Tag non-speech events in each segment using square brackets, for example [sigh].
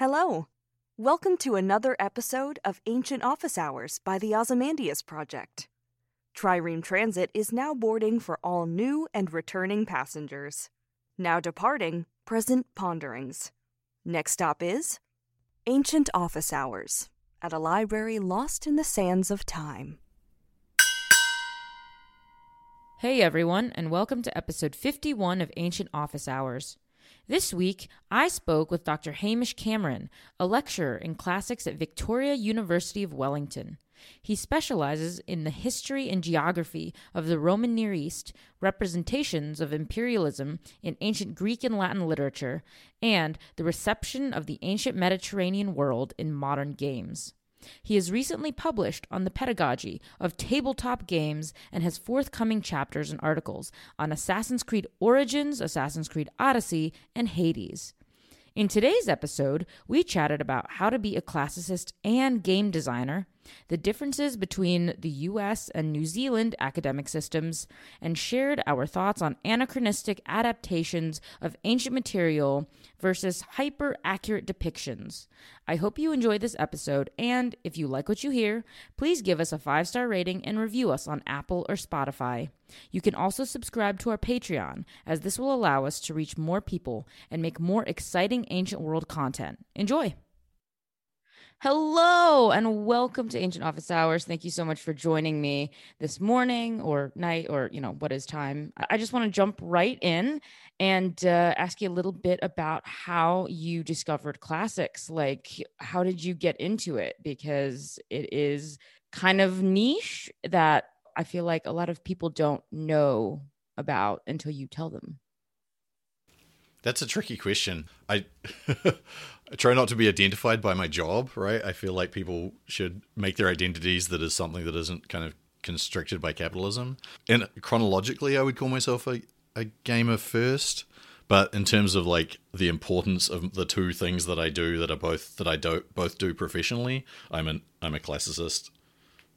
Hello. Welcome to another episode of Ancient Office Hours by the Ozymandias Project. Trireme Transit is now boarding for all new and returning passengers. Now departing, present ponderings. Next stop is Ancient Office Hours at a library lost in the sands of time. Hey everyone, and welcome to episode 51 of Ancient Office Hours. This week, I spoke with Dr. Hamish Cameron, a lecturer in classics at Victoria University of Wellington. He specializes in the history and geography of the Roman Near East, representations of imperialism in ancient Greek and Latin literature, and the reception of the ancient Mediterranean world in modern games. He has recently published on the pedagogy of tabletop games and has forthcoming chapters and articles on Assassin's Creed Origins, Assassin's Creed Odyssey, and Hades. In today's episode, we chatted about how to be a classicist and game designer, the differences between the US and New Zealand academic systems, and shared our thoughts on anachronistic adaptations of ancient material versus hyper accurate depictions. I hope you enjoyed this episode, and if you like what you hear, please give us a five star rating and review us on Apple or Spotify. You can also subscribe to our Patreon, as this will allow us to reach more people and make more exciting ancient world content. Enjoy! Hello and welcome to Ancient Office Hours. Thank you so much for joining me this morning or night or, you know, what is time. I just want to jump right in and uh, ask you a little bit about how you discovered classics. Like, how did you get into it? Because it is kind of niche that I feel like a lot of people don't know about until you tell them. That's a tricky question. I [laughs] I try not to be identified by my job, right? I feel like people should make their identities that is something that isn't kind of constricted by capitalism. And chronologically, I would call myself a, a gamer first. But in terms of like the importance of the two things that I do that are both that I do both do professionally, I'm an I'm a classicist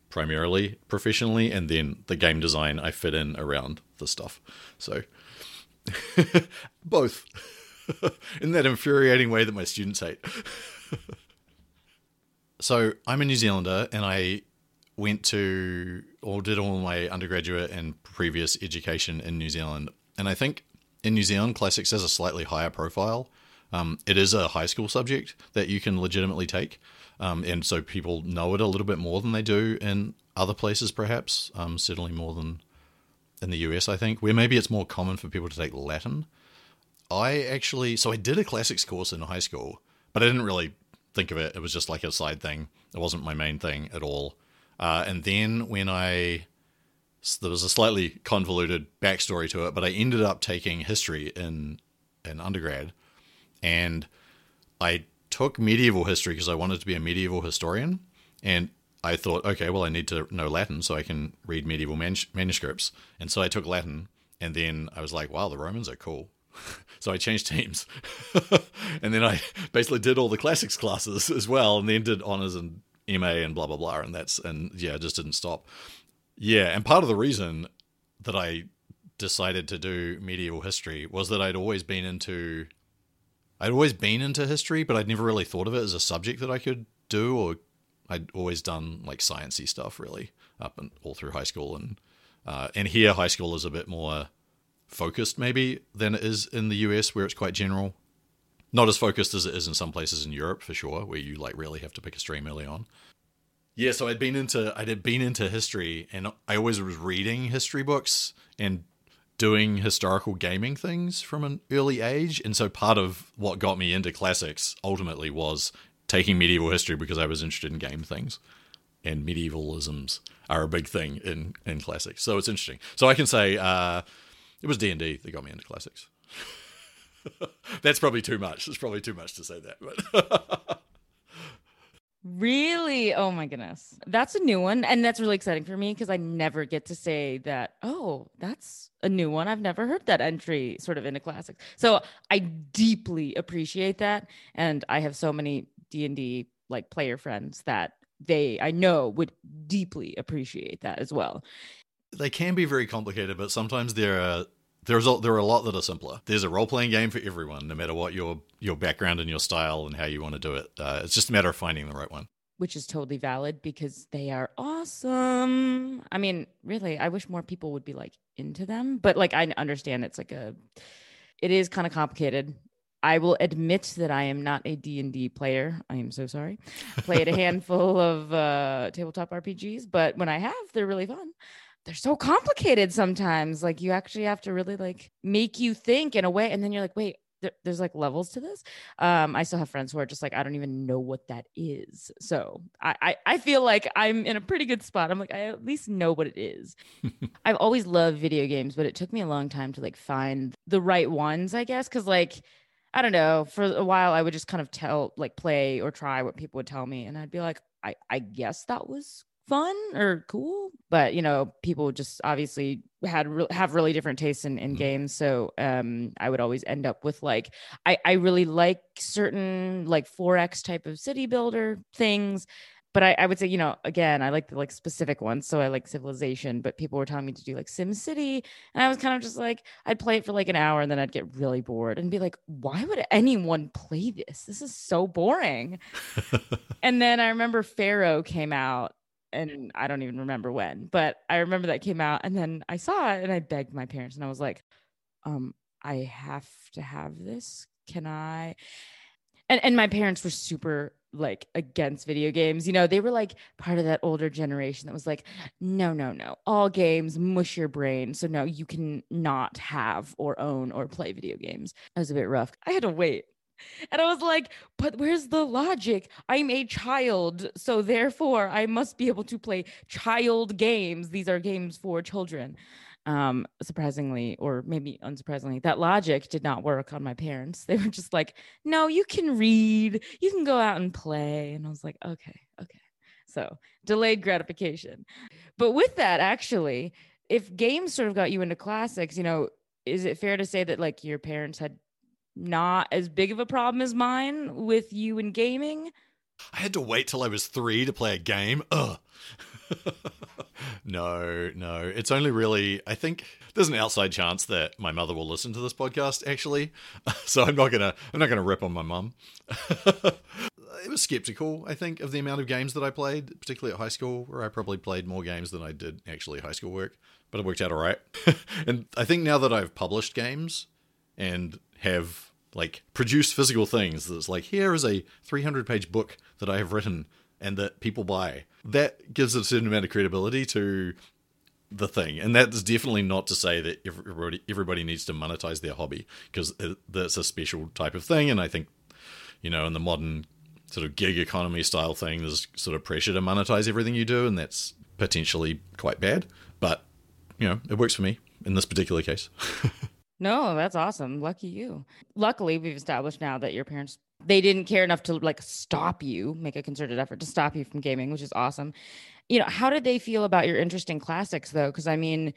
primarily professionally, and then the game design I fit in around the stuff. So [laughs] both. [laughs] in that infuriating way that my students hate. [laughs] so I'm a New Zealander and I went to or did all my undergraduate and previous education in New Zealand. And I think in New Zealand, classics has a slightly higher profile. Um, it is a high school subject that you can legitimately take. Um, and so people know it a little bit more than they do in other places, perhaps. Um, certainly more than in the US, I think, where maybe it's more common for people to take Latin. I actually, so I did a classics course in high school, but I didn't really think of it. It was just like a side thing. It wasn't my main thing at all. Uh, and then when I, there was a slightly convoluted backstory to it, but I ended up taking history in in undergrad, and I took medieval history because I wanted to be a medieval historian, and I thought, okay, well, I need to know Latin so I can read medieval manuscripts, and so I took Latin, and then I was like, wow, the Romans are cool. [laughs] so I changed teams. [laughs] and then I basically did all the classics classes as well, and then did honors and MA and blah blah blah, and that's and yeah, just didn't stop. Yeah, and part of the reason that I decided to do medieval history was that I'd always been into I'd always been into history, but I'd never really thought of it as a subject that I could do or I'd always done like sciencey stuff really up and all through high school and uh, and here high school is a bit more focused maybe than it is in the US where it's quite general. Not as focused as it is in some places in Europe for sure, where you like really have to pick a stream early on. Yeah, so I'd been into I'd been into history and I always was reading history books and doing historical gaming things from an early age. And so part of what got me into classics ultimately was taking medieval history because I was interested in game things. And medievalisms are a big thing in, in classics. So it's interesting. So I can say uh, it was D&D that got me into classics. [laughs] That's probably too much. It's probably too much to say that. But [laughs] Really? Oh my goodness. That's a new one. And that's really exciting for me because I never get to say that, oh, that's a new one. I've never heard that entry sort of into classics. So I deeply appreciate that. And I have so many D&D like player friends that they I know would deeply appreciate that as well. They can be very complicated, but sometimes there are there's a, there are a lot that are simpler. There's a role playing game for everyone, no matter what your your background and your style and how you want to do it. Uh, it's just a matter of finding the right one. Which is totally valid because they are awesome. I mean, really, I wish more people would be like into them, but like I understand it's like a, it is kind of complicated. I will admit that I am not a D&D player. I am so sorry. Played a [laughs] handful of uh, tabletop RPGs, but when I have, they're really fun they're so complicated sometimes. Like you actually have to really like make you think in a way, and then you're like, wait, there, there's like levels to this. Um, I still have friends who are just like, I don't even know what that is. So I, I, I feel like I'm in a pretty good spot. I'm like, I at least know what it is. [laughs] I've always loved video games, but it took me a long time to like find the right ones, I guess, because like. I don't know. For a while, I would just kind of tell, like, play or try what people would tell me, and I'd be like, I, I guess that was fun or cool but you know people just obviously had re- have really different tastes in, in mm-hmm. games so um i would always end up with like i i really like certain like 4x type of city builder things but I, I would say, you know, again, I like the like specific ones. So I like Civilization, but people were telling me to do like SimCity. And I was kind of just like, I'd play it for like an hour and then I'd get really bored and be like, why would anyone play this? This is so boring. [laughs] and then I remember Pharaoh came out and I don't even remember when, but I remember that came out and then I saw it and I begged my parents and I was like, um, I have to have this. Can I? And and my parents were super like against video games. You know, they were like part of that older generation that was like, no, no, no. All games mush your brain. So no, you can not have or own or play video games. That was a bit rough. I had to wait and I was like, but where's the logic? I'm a child. So therefore, I must be able to play child games. These are games for children. Um, surprisingly, or maybe unsurprisingly, that logic did not work on my parents. They were just like, no, you can read, you can go out and play. And I was like, okay, okay. So delayed gratification. But with that, actually, if games sort of got you into classics, you know, is it fair to say that like your parents had not as big of a problem as mine with you and gaming. I had to wait till I was three to play a game. Ugh. [laughs] no, no. It's only really, I think there's an outside chance that my mother will listen to this podcast, actually. [laughs] So I'm not gonna, I'm not gonna rip on my mum. [laughs] it was skeptical, I think, of the amount of games that I played, particularly at high school, where I probably played more games than I did actually high school work. But it worked out all right. and I think now that I've published games and have like produced physical things that's like here is a 300 page book that I have written and that people buy. That gives a certain amount of credibility to the thing, and that's definitely not to say that everybody everybody needs to monetize their hobby because that's a special type of thing. And I think you know in the modern sort of gig economy style thing, there's sort of pressure to monetize everything you do, and that's potentially quite bad. But you know, it works for me in this particular case. [laughs] No, that's awesome. Lucky you. Luckily, we've established now that your parents they didn't care enough to like stop you, make a concerted effort to stop you from gaming, which is awesome. You know, how did they feel about your interest in classics though? Because I mean,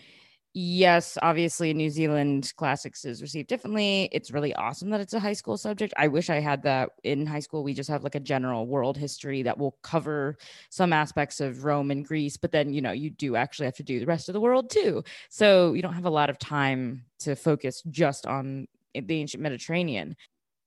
yes, obviously New Zealand classics is received differently. It's really awesome that it's a high school subject. I wish I had that in high school. We just have like a general world history that will cover some aspects of Rome and Greece, but then, you know, you do actually have to do the rest of the world too. So you don't have a lot of time to focus just on the ancient Mediterranean.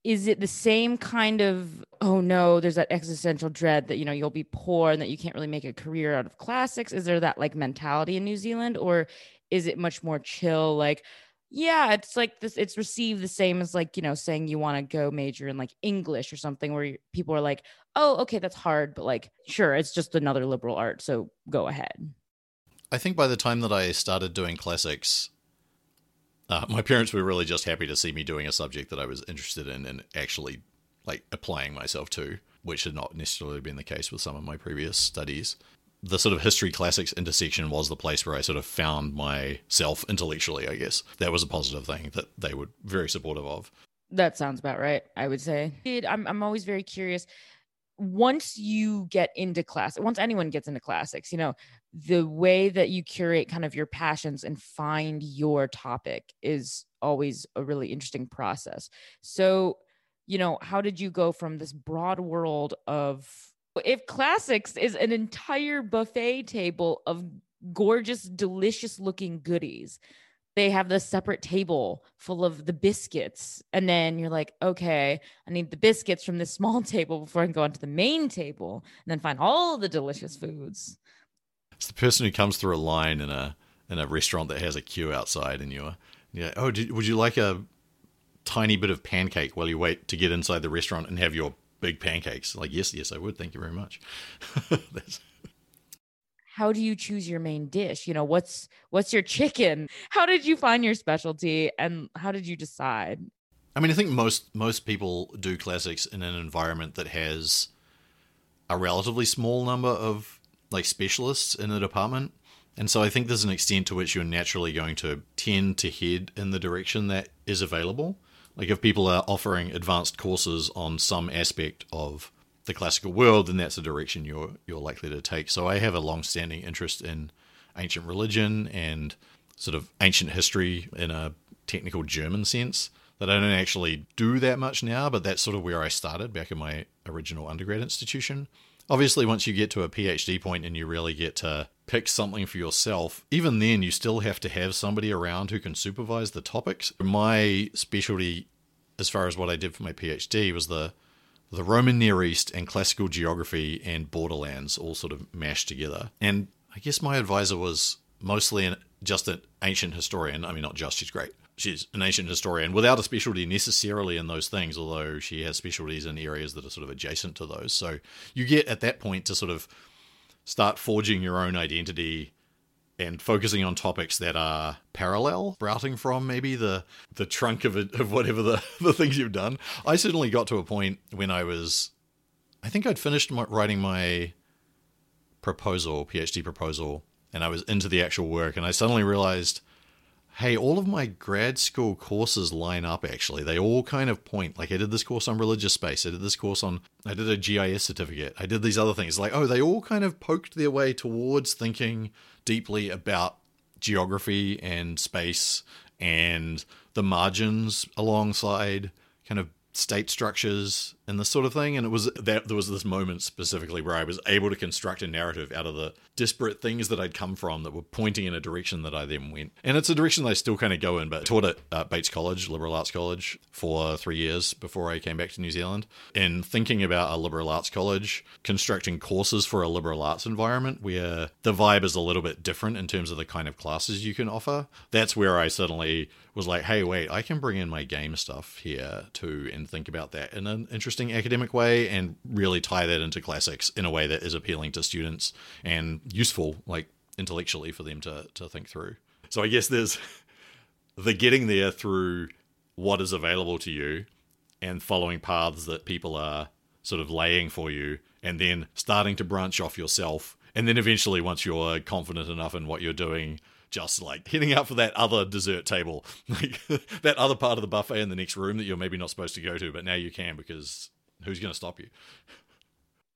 Is it the same kind of, oh no, there's that existential dread that, you know, you'll be poor and that you can't really make a career out of classics? Is there that like mentality in New Zealand? Or is it much more chill like Yeah, it's like this. It's received the same as like you know saying you want to go major in like English or something, where people are like, "Oh, okay, that's hard," but like, sure, it's just another liberal art, so go ahead. I think by the time that I started doing classics, uh, my parents were really just happy to see me doing a subject that I was interested in and actually like applying myself to, which had not necessarily been the case with some of my previous studies the sort of history classics intersection was the place where I sort of found myself intellectually, I guess. That was a positive thing that they were very supportive of. That sounds about right, I would say. I'm, I'm always very curious. Once you get into class, once anyone gets into classics, you know, the way that you curate kind of your passions and find your topic is always a really interesting process. So, you know, how did you go from this broad world of if classics is an entire buffet table of gorgeous, delicious looking goodies, they have the separate table full of the biscuits. And then you're like, okay, I need the biscuits from this [laughs] small table before I can go onto the main table and then find all the delicious foods. It's the person who comes through a line in a in a restaurant that has a queue outside and you're yeah, oh, did, would you like a tiny bit of pancake while you wait to get inside the restaurant and have your big pancakes. Like, yes, yes, I would. Thank you very much. [laughs] how do you choose your main dish? You know, what's what's your chicken? How did you find your specialty and how did you decide? I mean, I think most most people do classics in an environment that has a relatively small number of like specialists in the department. And so I think there's an extent to which you're naturally going to tend to head in the direction that is available. Like if people are offering advanced courses on some aspect of the classical world, then that's a direction you're you're likely to take. So I have a long-standing interest in ancient religion and sort of ancient history in a technical German sense that I don't actually do that much now, but that's sort of where I started back in my original undergrad institution. Obviously, once you get to a PhD point and you really get to pick something for yourself, even then you still have to have somebody around who can supervise the topics. My specialty, as far as what I did for my PhD, was the the Roman Near East and classical geography and borderlands all sort of mashed together. And I guess my advisor was mostly an, just an ancient historian. I mean, not just, she's great. She's an ancient historian without a specialty necessarily in those things, although she has specialties in areas that are sort of adjacent to those. So you get at that point to sort of start forging your own identity and focusing on topics that are parallel, sprouting from maybe the the trunk of it, of whatever the, [laughs] the things you've done. I certainly got to a point when I was, I think I'd finished my, writing my proposal, PhD proposal, and I was into the actual work, and I suddenly realized hey, all of my grad school courses line up actually. They all kind of point like I did this course on religious space, I did this course on I did a GIS certificate, I did these other things. Like, oh, they all kind of poked their way towards thinking deeply about geography and space and the margins alongside kind of state structures and this sort of thing. And it was that there was this moment specifically where I was able to construct a narrative out of the disparate things that I'd come from that were pointing in a direction that I then went. And it's a direction that I still kind of go in, but I taught at uh, Bates College, liberal arts college, for three years before I came back to New Zealand. And thinking about a liberal arts college, constructing courses for a liberal arts environment where the vibe is a little bit different in terms of the kind of classes you can offer, that's where I suddenly was like, hey, wait, I can bring in my game stuff here too and think about that in an interesting academic way and really tie that into classics in a way that is appealing to students and useful, like intellectually, for them to, to think through. So I guess there's [laughs] the getting there through what is available to you and following paths that people are sort of laying for you and then starting to branch off yourself. And then eventually, once you're confident enough in what you're doing, just like hitting out for that other dessert table, [laughs] like [laughs] that other part of the buffet in the next room that you're maybe not supposed to go to, but now you can because who's going to stop you?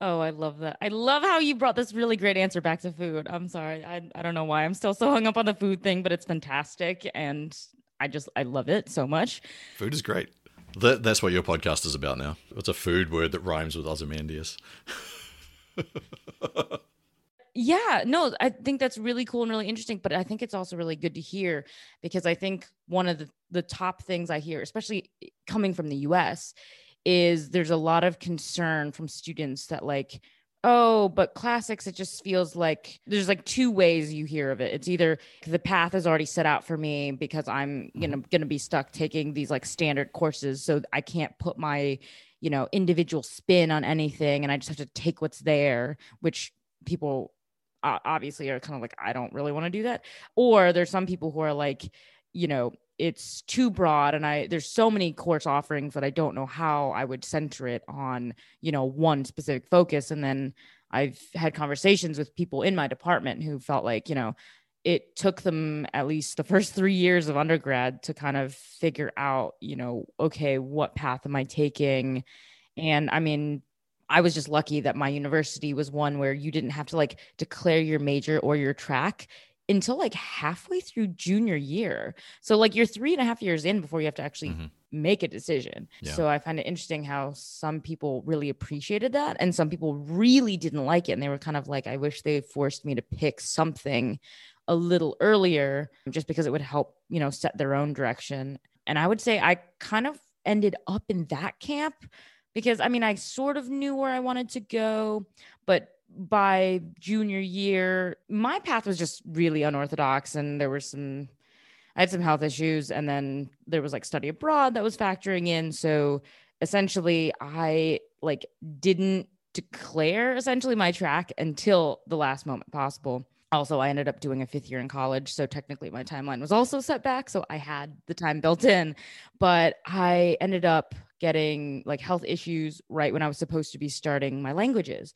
Oh, I love that. I love how you brought this really great answer back to food. I'm sorry. I, I don't know why I'm still so hung up on the food thing, but it's fantastic. And I just, I love it so much. Food is great. That, that's what your podcast is about now. It's a food word that rhymes with Ozymandias. [laughs] yeah no i think that's really cool and really interesting but i think it's also really good to hear because i think one of the, the top things i hear especially coming from the us is there's a lot of concern from students that like oh, but classics, it just feels like there's like two ways you hear of it. It's either the path is already set out for me because I'm, you know, going to be stuck taking these like standard courses. So I can't put my, you know, individual spin on anything and I just have to take what's there, which people obviously are kind of like, I don't really want to do that. Or there's some people who are like, you know, it's too broad and i there's so many course offerings that i don't know how i would center it on you know one specific focus and then i've had conversations with people in my department who felt like you know it took them at least the first 3 years of undergrad to kind of figure out you know okay what path am i taking and i mean I was just lucky that my university was one where you didn't have to like declare your major or your track until like halfway through junior year. So like you're three and a half years in before you have to actually mm-hmm. make a decision. Yeah. So I find it interesting how some people really appreciated that and some people really didn't like it. And they were kind of like, I wish they forced me to pick something a little earlier just because it would help, you know, set their own direction. And I would say I kind of ended up in that camp because I mean, I sort of knew where I wanted to go, but by junior year, my path was just really unorthodox, and there were some. I had some health issues, and then there was like study abroad that was factoring in. So essentially, I like didn't declare essentially my track until the last moment possible. Also, I ended up doing a fifth year in college. So technically, my timeline was also set back. So I had the time built in. But I ended up getting like health issues right when I was supposed to be starting my languages.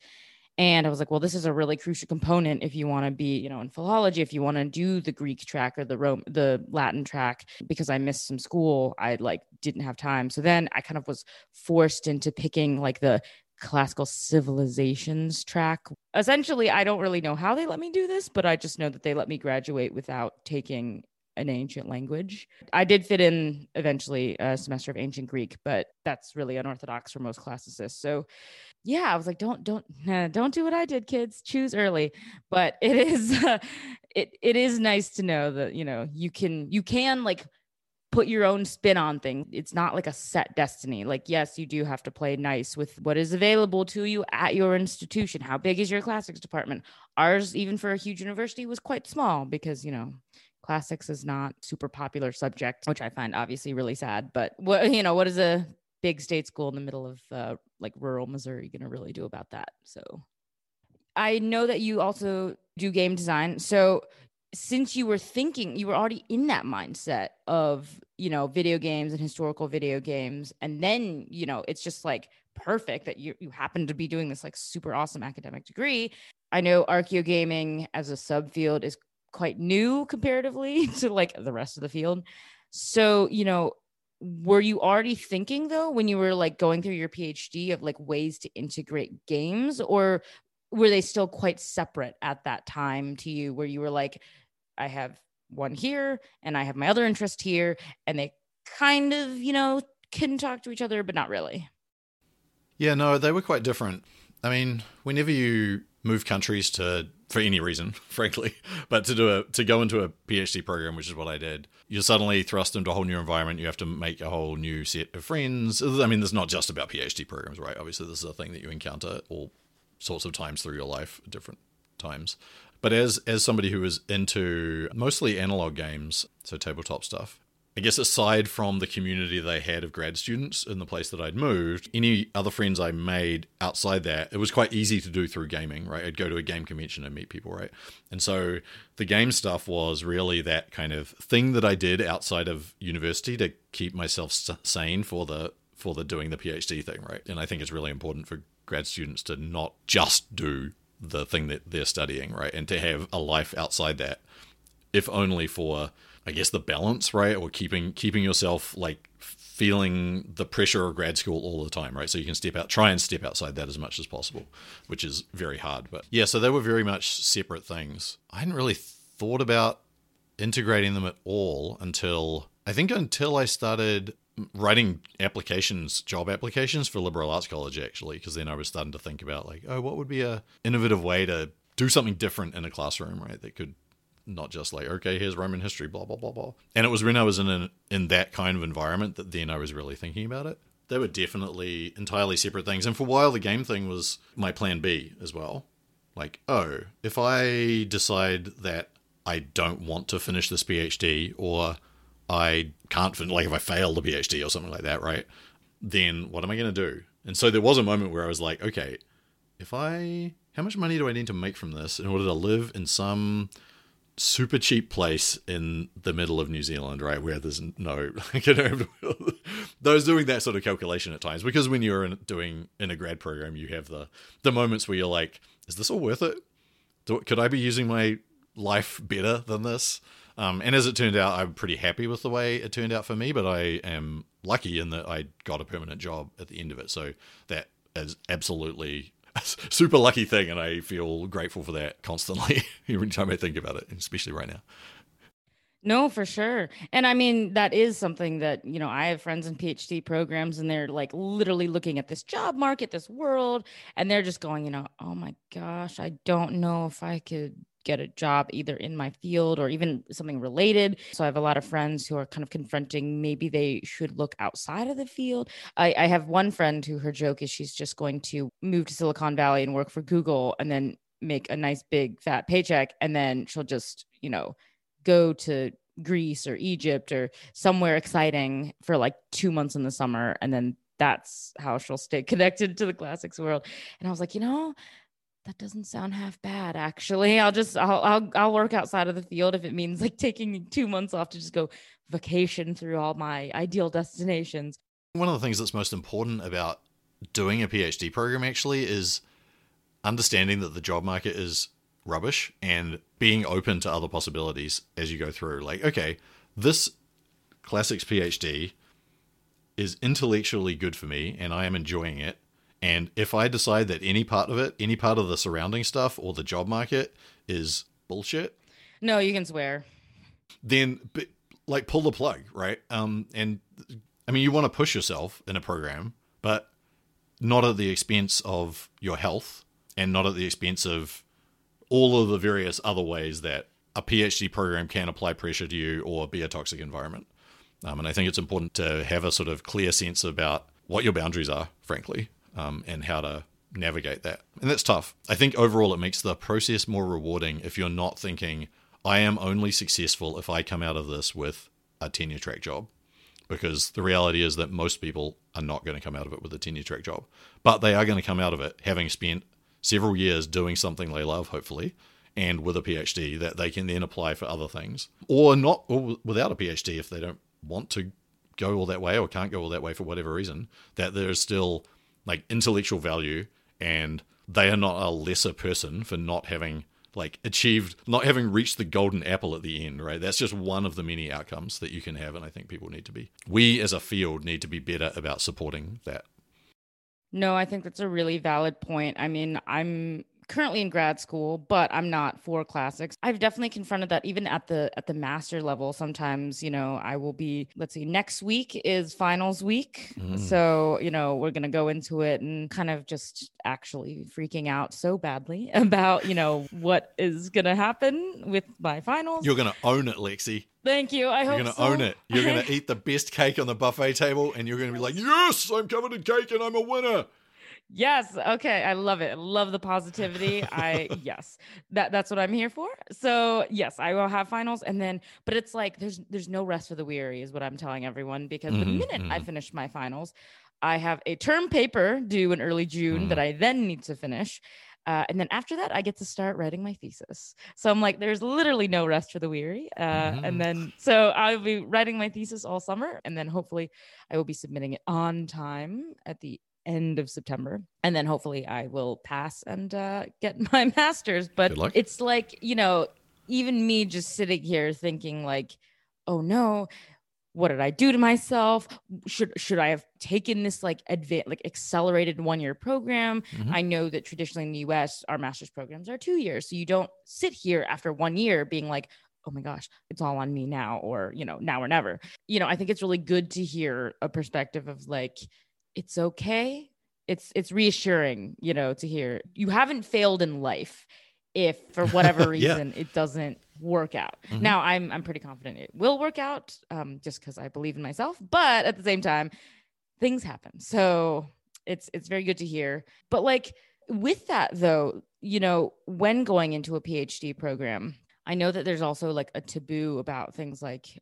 And I was like, well, this is a really crucial component if you want to be, you know, in philology, if you want to do the Greek track or the Rome, the Latin track, because I missed some school, I like didn't have time. So then I kind of was forced into picking like the classical civilizations track. Essentially, I don't really know how they let me do this, but I just know that they let me graduate without taking an ancient language. I did fit in eventually a semester of ancient Greek, but that's really unorthodox for most classicists. So yeah, I was like, don't, don't, don't do what I did, kids. Choose early. But it is, uh, [laughs] it it is nice to know that you know you can you can like put your own spin on things. It's not like a set destiny. Like, yes, you do have to play nice with what is available to you at your institution. How big is your classics department? Ours, even for a huge university, was quite small because you know classics is not super popular subject, which I find obviously really sad. But what you know, what is a big state school in the middle of uh, like rural Missouri going to really do about that? So I know that you also do game design. So since you were thinking, you were already in that mindset of, you know, video games and historical video games. And then, you know, it's just like perfect that you, you happen to be doing this like super awesome academic degree. I know archaeogaming as a subfield is quite new comparatively [laughs] to like the rest of the field. So, you know, were you already thinking though when you were like going through your phd of like ways to integrate games? Or were they still quite separate at that time to you where you were like i have one here and i have my other interest here and they kind of you know can talk to each other but not really? Yeah no they were quite different. I mean whenever you move countries to for any reason, [laughs] frankly. But to do a to go into a PhD program, which is what I did, you're suddenly thrust into a whole new environment. You have to make a whole new set of friends. I mean, there's not just about PhD programs, right? Obviously, this is a thing that you encounter all sorts of times through your life, different times. But as as somebody who is into mostly analog games, so tabletop stuff, I guess aside from the community they had of grad students in the place that I'd moved, any other friends I made outside that, it was quite easy to do through gaming, right? I'd go to a game convention and meet people, right? And so the game stuff was really that kind of thing that I did outside of university to keep myself sane for the for the doing the PhD thing, right? And I think it's really important for grad students to not just do the thing that they're studying, right? And to have a life outside that, if only for I guess the balance, right? Or keeping keeping yourself like feeling the pressure of grad school all the time, right? So you can step out, try and step outside that as much as possible, which is very hard. But yeah, so they were very much separate things. I hadn't really thought about integrating them at all until I think until I started writing applications, job applications for liberal arts college actually, because then I was starting to think about like, oh, what would be a innovative way to do something different in a classroom, right? That could not just like okay here's roman history blah blah blah blah and it was when i was in an, in that kind of environment that then i was really thinking about it they were definitely entirely separate things. And for a while, the game thing was my plan B as well. Like, oh, if I decide that I don't want to finish this PhD or I can't fin- like if I fail the PhD or something like that, right? Then what am I going to do? And so there was a moment where I was like, okay, if I how much money do I need to make from this in order to live in some super cheap place in the middle of New Zealand, right, where there's no, [laughs] you know, [laughs] those doing that sort of calculation at times. Because when you're in, doing in a grad program, you have the the moments where you're like, is this all worth it? Do, could I be using my life better than this? Um, and as it turned out, I'm pretty happy with the way it turned out for me. But I am lucky in that I got a permanent job at the end of it, so that is absolutely [laughs] super lucky thing, and I feel grateful for that constantly [laughs] every time I think about it, especially right now. No, for sure. And I mean, that is something that, you know, I have friends in PhD programs and they're like literally looking at this job market, this world, and they're just going, you know, oh my gosh, I don't know if I could get a job either in my field or even something related. So I have a lot of friends who are kind of confronting maybe they should look outside of the field. I, I have one friend who her joke is she's just going to move to Silicon Valley and work for Google and then make a nice big fat paycheck and then she'll just, you know, go to Greece or Egypt or somewhere exciting for like two months in the summer. And then that's how she'll stay [laughs] connected to the classics world. And I was like, you know, that doesn't sound half bad actually. I'll just I'll I'll I'll work outside of the field if it means like taking 2 months off to just go vacation through all my ideal destinations. One of the things that's most important about doing a PhD program actually is understanding that the job market is rubbish and being open to other possibilities as you go through. Like, okay, this classics PhD is intellectually good for me and I am enjoying it. And if I decide that any part of it, any part of the surrounding stuff or the job market is bullshit, no, you can swear. Then, like, pull the plug, right? Um, and I mean, you want to push yourself in a program, but not at the expense of your health and not at the expense of all of the various other ways that a PhD program can apply pressure to you or be a toxic environment. Um, and I think it's important to have a sort of clear sense about what your boundaries are, frankly, um, and how to navigate that. And that's tough. I think overall it makes the process more rewarding if you're not thinking, I am only successful if I come out of this with a tenure track job. Because the reality is that most people are not going to come out of it with a tenure track job, but they are going to come out of it having spent several years doing something they love, hopefully, and with a PhD that they can then apply for other things, or not, or without a PhD if they don't want to go all that way or can't go all that way for whatever reason. That there's still like intellectual value, and they are not a lesser person for not having like achieved not having reached the golden apple at the end right that's just one of the many outcomes that you can have and i think people need to be we as a field need to be better about supporting that no, I think that's a really valid point. I mean, I'm currently in grad school, but I'm not for classics. I've definitely confronted that even at the at the master level. Sometimes, you know, I will be, let's see, next week is finals week. Mm. So, you know, we're gonna go into it and kind of just actually freaking out so badly [laughs] about, you know, what is gonna happen with my finals. You're gonna own it, Lexi. Thank you. I hope you're gonna so. own it. You're gonna [laughs] eat the best cake on the buffet table, and you're gonna be like, "Yes, I'm covered in cake, and I'm a winner." Yes. Okay. I love it. I love the positivity. I [laughs] yes. That that's what I'm here for. So yes, I will have finals, and then, but it's like there's there's no rest for the weary, is what I'm telling everyone. Because mm-hmm, the minute mm-hmm. I finish my finals, I have a term paper due in early June mm. that I then need to finish. Uh, and then after that, I get to start writing my thesis. So I'm like, there's literally no rest for the weary. Uh, mm-hmm. And then, so I'll be writing my thesis all summer. And then hopefully I will be submitting it on time at the end of September. And then hopefully I will pass and uh, get [laughs] my master's. But it's like, you know, even me just sitting here thinking, like, oh no, what did I do to myself? Should should I have taken this like advanced, like accelerated one year program? Mm-hmm. I know that traditionally in the U.S. our master's programs are two years, so you don't sit here after one year being like, oh my gosh, it's all on me now, or you know, now or never. You know, I think it's really good to hear a perspective of like, it's okay. It's it's reassuring, you know, to hear you haven't failed in life if for [laughs] whatever reason yeah. it doesn't work out. Mm-hmm. Now I'm I'm pretty confident it will work out, um, just because I believe in myself. But at the same time, things happen. So it's it's very good to hear. But like with that though, you know, when going into a PhD program, I know that there's also like a taboo about things like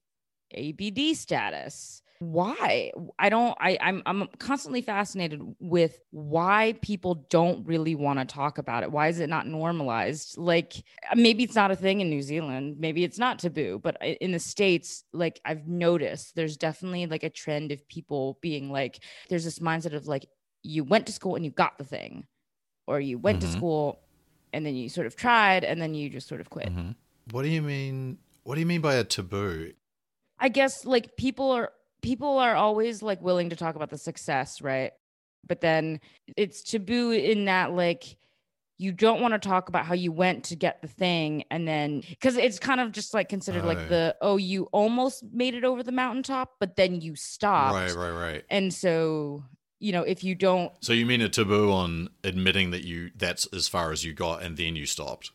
ABD status. Why? I don't I I'm I'm constantly fascinated with why people don't really want to talk about it. Why is it not normalized? Like maybe it's not a thing in New Zealand, maybe it's not taboo, but in the states like I've noticed there's definitely like a trend of people being like there's this mindset of like you went to school and you got the thing or you went mm-hmm. to school and then you sort of tried and then you just sort of quit. Mm-hmm. What do you mean? What do you mean by a taboo? I guess like people are people are always like willing to talk about the success, right? But then it's taboo in that like you don't want to talk about how you went to get the thing and then because it's kind of just like considered like oh. the oh you almost made it over the mountaintop but then you stopped right right right and so you know if you don't so you mean a taboo on admitting that you that's as far as you got and then you stopped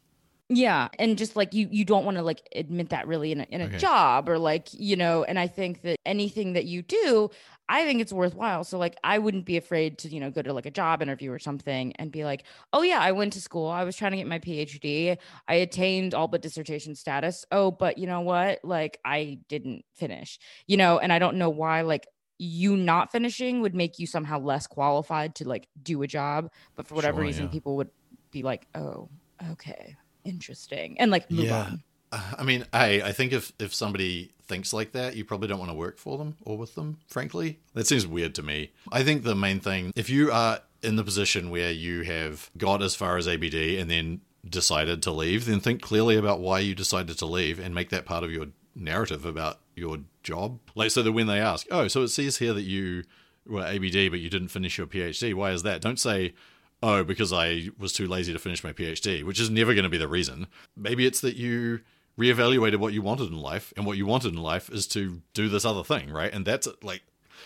yeah and just like you you don't want to like admit that really in a, in a okay. job or like you know and i think that anything that you do i think it's worthwhile. So like i wouldn't be afraid to you know go to like a job interview or something and be like oh yeah i went to school. I was trying to get my phd i attained all but dissertation status. Oh but you know what? Like i didn't finish you know and i don't know why like you not finishing would make you somehow less qualified to like do a job but for whatever sure, reason yeah. people would be like oh okay interesting and like move yeah. on. Uh, I mean, I I think if if somebody thinks like that, you probably don't want to work for them or with them. Frankly, that seems weird to me. I think the main thing, if you are in the position where you have got as far as ABD and then decided to leave, then think clearly about why you decided to leave and make that part of your narrative about your job. Like, so that when they ask, oh, so it says here that you were ABD but you didn't finish your PhD, why is that? Don't say, oh, because I was too lazy to finish my PhD, which is never going to be the reason. Maybe it's that you reevaluated what you wanted in life, and what you wanted in life is to do this other thing, right? And that's like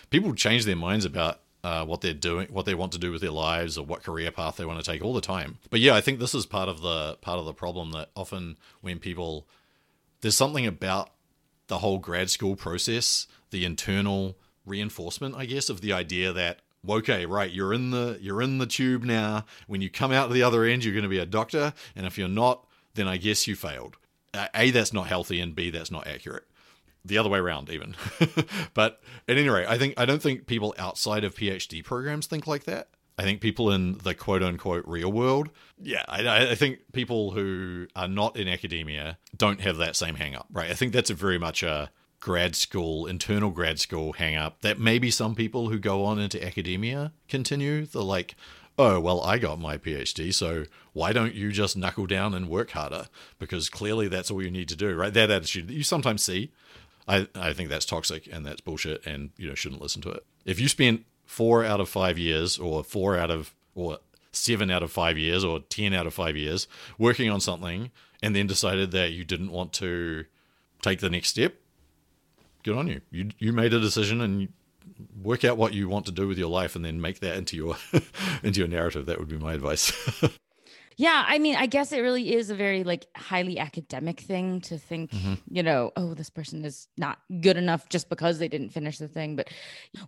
people change their minds about uh, what they're doing, what they want to do with their lives, or what career path they want to take all the time. But yeah, I think this is part of the part of the problem that often when people there's something about the whole grad school process, the internal reinforcement, I guess, of the idea that okay, right, you're in the you're in the tube now. When you come out the other end, you're going to be a doctor, and if you're not, then I guess you failed. A, that's not healthy, and B, that's not accurate. The other way around, even. [laughs] but at any rate, I think I don't think people outside of PhD programs think like that. I think people in the quote unquote real world, yeah, I, I, think people who are not in academia don't have that same hang up, right? I think that's a very much a grad school, internal grad school hang up that maybe some people who go on into academia continue. They're like, oh, well, I got my PhD, so why don't you just knuckle down and work harder? Because clearly that's all you need to do, right? That attitude that you sometimes see. I, I think that's toxic and that's bullshit and you know shouldn't listen to it. If you spent four out of five years or four out of or seven out of five years or ten out of five years working on something and then decided that you didn't want to take the next step, good on you. You you made a decision and work out what you want to do with your life and then make that into your [laughs] into your narrative. That would be my advice. [laughs] yeah, I mean, I guess it really is a very like highly academic thing to think, mm-hmm. you know, oh, this person is not good enough just because they didn't finish the thing. But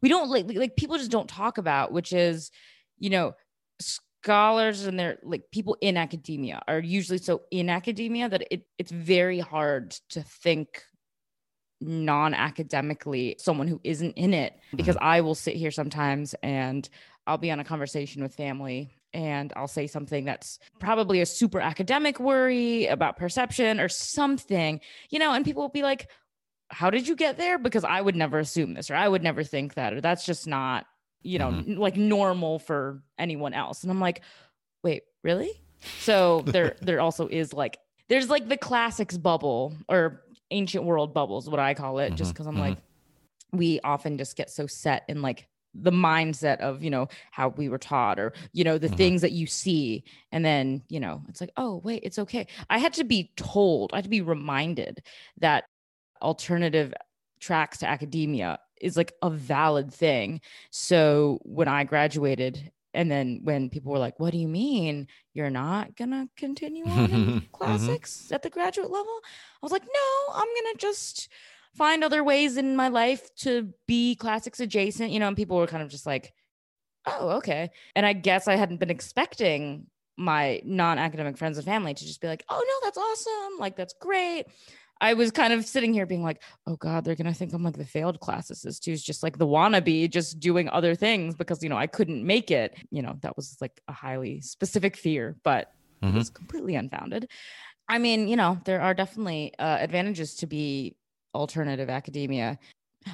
we don't like like people just don't talk about, which is, you know, scholars and they're like people in academia are usually so in academia that it, it's very hard to think non-academically someone who isn't in it because mm-hmm. I will sit here sometimes and I'll be on a conversation with family and I'll say something that's probably a super academic worry about perception or something, you know, and people will be like, How did you get there? Because I would never assume this, or I would never think that, or that's just not, you know, mm-hmm. like normal for anyone else. And I'm like, Wait, really? So there, [laughs] there also is like, there's like the classics bubble or ancient world bubbles, what I call it, mm-hmm, just because I'm mm-hmm. like, we often just get so set in like the mindset of you know how we were taught or you know the mm-hmm. things that you see and then you know it's like oh wait it's okay i had to be told i had to be reminded that alternative tracks to academia is like a valid thing so when i graduated and then when people were like what do you mean you're not gonna continue on in [laughs] mm-hmm. classics mm-hmm. at the graduate level i was like no i'm gonna just find other ways in my life to be classics adjacent, you know, and people were kind of just like, oh, okay. And I guess I hadn't been expecting my non-academic friends and family to just be like, oh no, that's awesome. Like that's great. I was kind of sitting here being like, oh God, they're gonna think I'm like the failed classicist who's just like the wannabe, just doing other things because you know I couldn't make it. You know, that was like a highly specific fear, but mm-hmm. it was completely unfounded. I mean, you know, there are definitely uh, advantages to be alternative academia.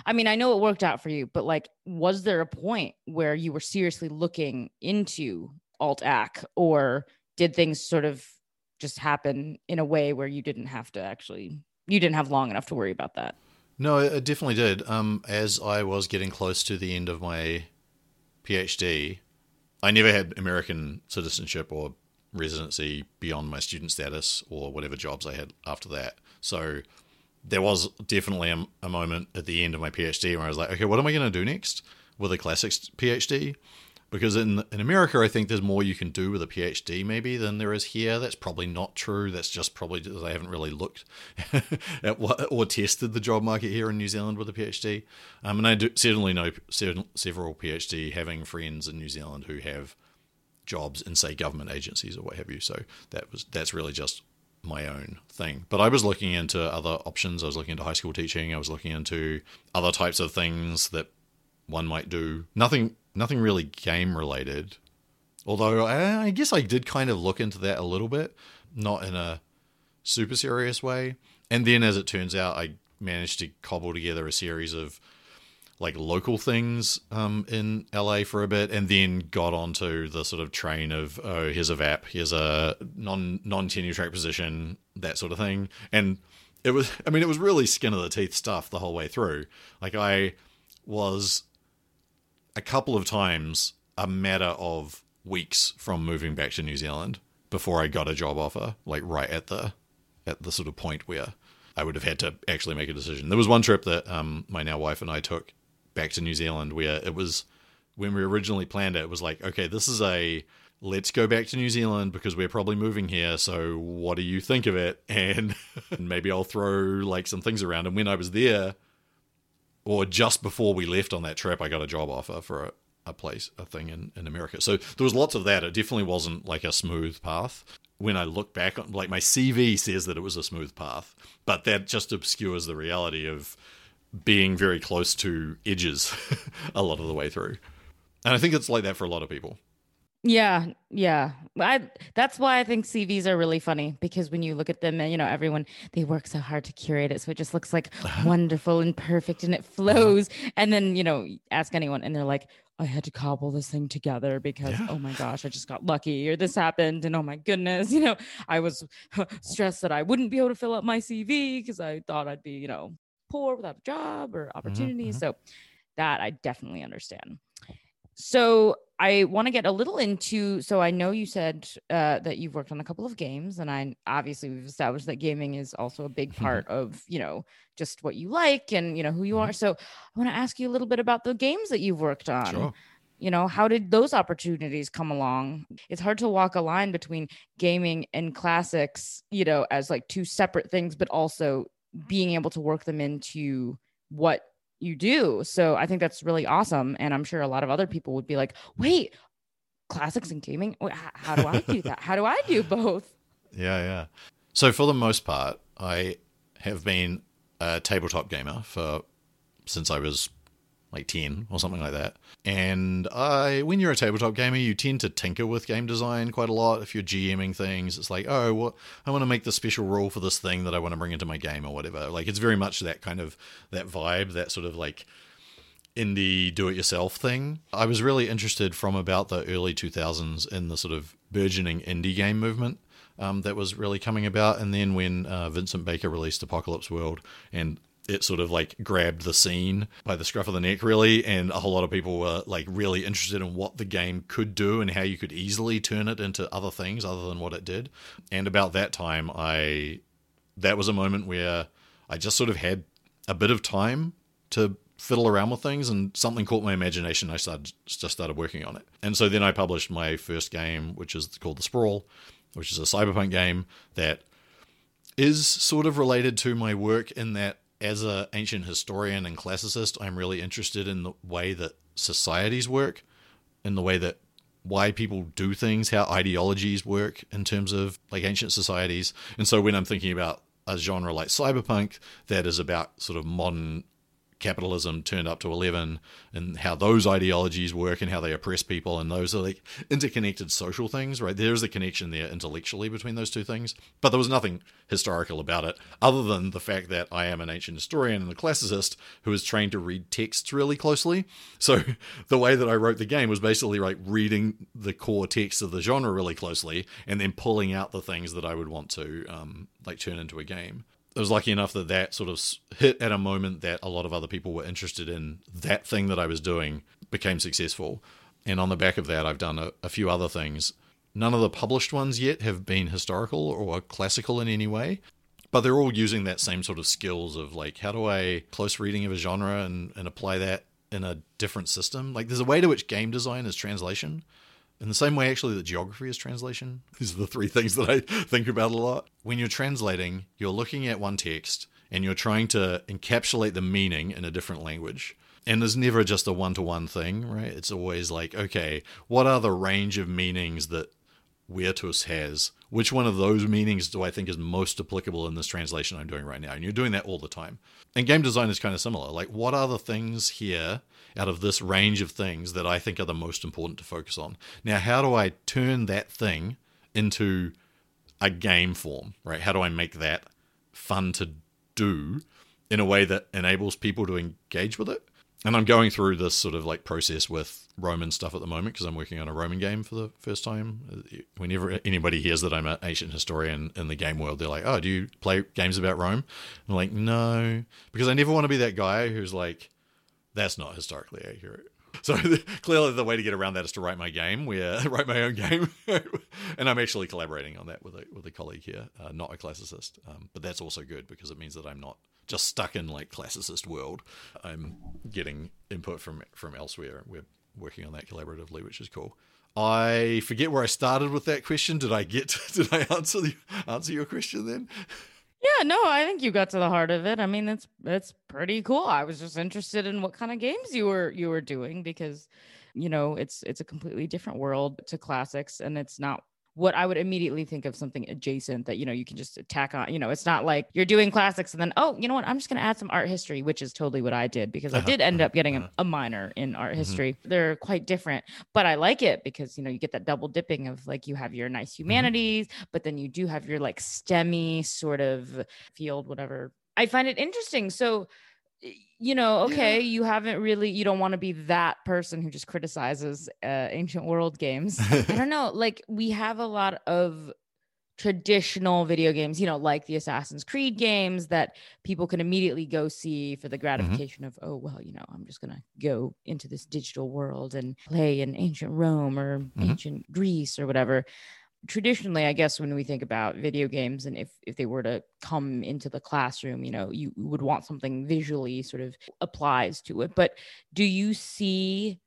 I mean, I know it worked out for you, but like, was there a point where you were seriously looking into alt ac, or did things sort of just happen in a way where you didn't have to actually you didn't have long enough to worry about that. No, it definitely did. Um, as I was getting close to the end of my PhD, I never had American citizenship or residency beyond my student status or whatever jobs I had after that. So there was definitely a, a moment at the end of my PhD where I was like, okay, what am I going to do next with a classics PhD? Because in in America, I think there's more you can do with a PhD maybe than there is here. That's probably not true. That's just probably I haven't really looked [laughs] at what or tested the job market here in New Zealand with a PhD. Um, and I do, certainly know several PhD having friends in New Zealand who have jobs in say government agencies or what have you. So that was that's really just my own thing. But I was looking into other options. I was looking into high school teaching. I was looking into other types of things that one might do. Nothing nothing really game related. Although I, guess I did kind of look into that a little bit, not in a super serious way. And then, as it turns out, I managed to cobble together a series of like local things um, in LA for a bit, and then got onto the sort of train of oh, here's a VAP, here's a non non tenure track position, that sort of thing. And it was, I mean, it was really skin of the teeth stuff the whole way through. Like I was a couple of times a matter of weeks from moving back to New Zealand before I got a job offer, like right at the at the sort of point where I would have had to actually make a decision. There was one trip that um, my now wife and I took back to New Zealand where it was when we originally planned it, it was like, okay, this is a let's go back to New Zealand because we're probably moving here. So what do you think of it? [laughs] And maybe I'll throw like some things around. And when I was there, or just before we left on that trip, I got a job offer for a, a place, a thing in, in America. So there was lots of that. It definitely wasn't like a smooth path. When I look back on, like my CV says that it was a smooth path, but that just obscures the reality of being very close to edges [laughs] a lot of the way through. And I think it's like that for a lot of people. Yeah, yeah. I that's why I think CVs are really funny because when you look at them and you know everyone they work so hard to curate it so it just looks like [laughs] wonderful and perfect and it uh-huh. flows and then you know ask anyone and they're like I had to cobble this thing together because yeah. oh my gosh I just got lucky or this happened and oh my goodness [laughs] you know I was [laughs] stressed that I wouldn't be able to fill up my CV because I thought I'd be you know poor without a job or mm-hmm, opportunity mm-hmm. so that I definitely understand. So I want to get a little into. So I know you said uh, that you've worked on a couple of games, and I obviously we've established that gaming is also a big mm-hmm. part of you know just what you like and you know who you are. Mm-hmm. So I want to ask you a little bit about the games that you've worked on. Sure. You know, how did those opportunities come along? It's hard to walk a line between gaming and classics, you know, as like two separate things, but also being able to work them into what you do. So I think that's really awesome. And I'm sure a lot of other people would be like, wait, classics and gaming? How do I do that? How do I do both? [laughs] Yeah, yeah. So for the most part, I have been a tabletop gamer for since I was like 10 or something like that. And I, when you're a tabletop gamer, you tend to tinker with game design quite a lot. If you're GMing things, it's like, oh, well, I want to make the special rule for this thing that I want to bring into my game or whatever. Like it's very much that kind of that vibe, that sort of like indie do-it-yourself thing. I was really interested from about the early 2000s in the sort of burgeoning indie game movement. Um, that was really coming about. And then when uh, Vincent Baker released Apocalypse World, and it sort of like grabbed the scene by the scruff of the neck really and a whole lot of people were like really interested in what the game could do and how you could easily turn it into other things other than what it did. And about that time i that was a moment where i just sort of had a bit of time to fiddle around with things and something caught my imagination i started just started working on it. And so then i published my first game which is called the sprawl which is a cyberpunk game that is sort of related to my work in that as an ancient historian and classicist, I'm really interested in the way that societies work, in the way that why people do things, how ideologies work in terms of like ancient societies. And so when I'm thinking about a genre like cyberpunk that is about sort of modern capitalism turned up to 11 and how those ideologies work and how they oppress people and those are like interconnected social things right? There's a connection there intellectually between those two things but there was nothing historical about it other than the fact that i am an ancient historian and a classicist who is trained to read texts really closely. So [laughs] the way that i wrote the game was basically like reading the core text of the genre really closely and then pulling out the things that i would want to um, like turn into a game I was lucky enough that that sort of hit at a moment that a lot of other people were interested in. That thing that I was doing became successful. And on the back of that, I've done a, a few other things. None of the published ones yet have been historical or classical in any way, but they're all using that same sort of skills of like, how do I close reading of a genre and, and apply that in a different system? Like, there's a way to which game design is translation. In the same way, actually, that geography is translation. These are the three things that I [laughs] think about a lot. When you're translating, you're looking at one text and you're trying to encapsulate the meaning in a different language. And there's never just a one to one thing, right? It's always like, okay, what are the range of meanings that virtus has? Which one of those meanings do I think is most applicable in this translation I'm doing right now? And you're doing that all the time. And game design is kind of similar. Like, what are the things here out of this range of things that I think are the most important to focus on. Now, how do I turn that thing into a game form, right? How do I make that fun to do in a way that enables people to engage with it? And I'm going through this sort of like process with Roman stuff at the moment because I'm working on a Roman game for the first time. Whenever anybody hears that I'm an ancient historian in the game world, they're like, "Oh, do you play games about Rome?" I'm like, "No," because I never want to be that guy who's like, that's not historically accurate. So [laughs] clearly, the way to get around that is to write my game. Uh, [laughs] write my own game, [laughs] and I'm actually collaborating on that with a with a colleague here, uh, not a classicist. Um, but that's also good because it means that I'm not just stuck in like classicist world. I'm getting input from from elsewhere. We're working on that collaboratively, which is cool. I forget where I started with that question. Did I get? Did I answer the, answer your question then? Yeah, no, I think you got to the heart of it. I mean, it's it's pretty cool. I was just interested in what kind of games you were you were doing because you know, it's it's a completely different world to classics and it's not what I would immediately think of something adjacent that you know you can just tack on. You know, it's not like you're doing classics and then oh, you know what? I'm just going to add some art history, which is totally what I did because I uh-huh. did end up getting a, uh-huh. a minor in art mm-hmm. history. They're quite different, but I like it because you know you get that double dipping of like you have your nice mm-hmm. humanities, mm-hmm. but then you do have your like STEMmy sort of field, whatever. I find it interesting. So you know, okay, you haven't really, you don't want to be that person who just criticizes uh, ancient world games. I don't know. [laughs] Like, we have a lot of traditional video games, you know, like the Assassin's Creed games that people can immediately go see for the mm-hmm. gratification mm-hmm. of, oh, well, you know, I'm just going to go into this digital world and play in ancient Rome or mm-hmm. ancient Greece or whatever traditionally i guess when we think about video games and if if they were to come into the classroom you know you would want something visually sort of applies to it. But do you see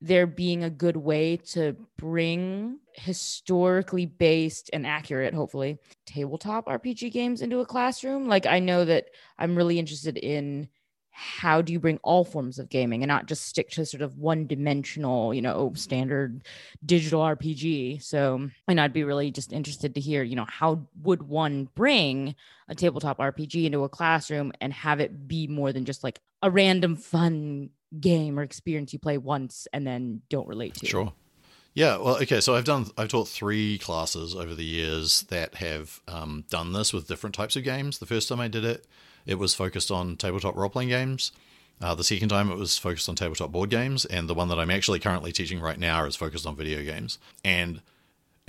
there being a good way to bring historically based and accurate hopefully tabletop rpg games into a classroom? Like i know that i'm really interested in how do you bring all forms of gaming and not just stick to sort of one dimensional, you know, standard digital RPG? So, and I'd be really just interested to hear, you know, how would one bring a tabletop RPG into a classroom and have it be more than just like a random fun game or experience you play once and then don't relate to? Sure. Yeah, well, okay. So I've done, I've taught three classes over the years that have um, done this with different types of games. The first time I did it, it was focused on tabletop role playing games. Uh, the second time, it was focused on tabletop board games, and the one that I'm actually currently teaching right now is focused on video games. And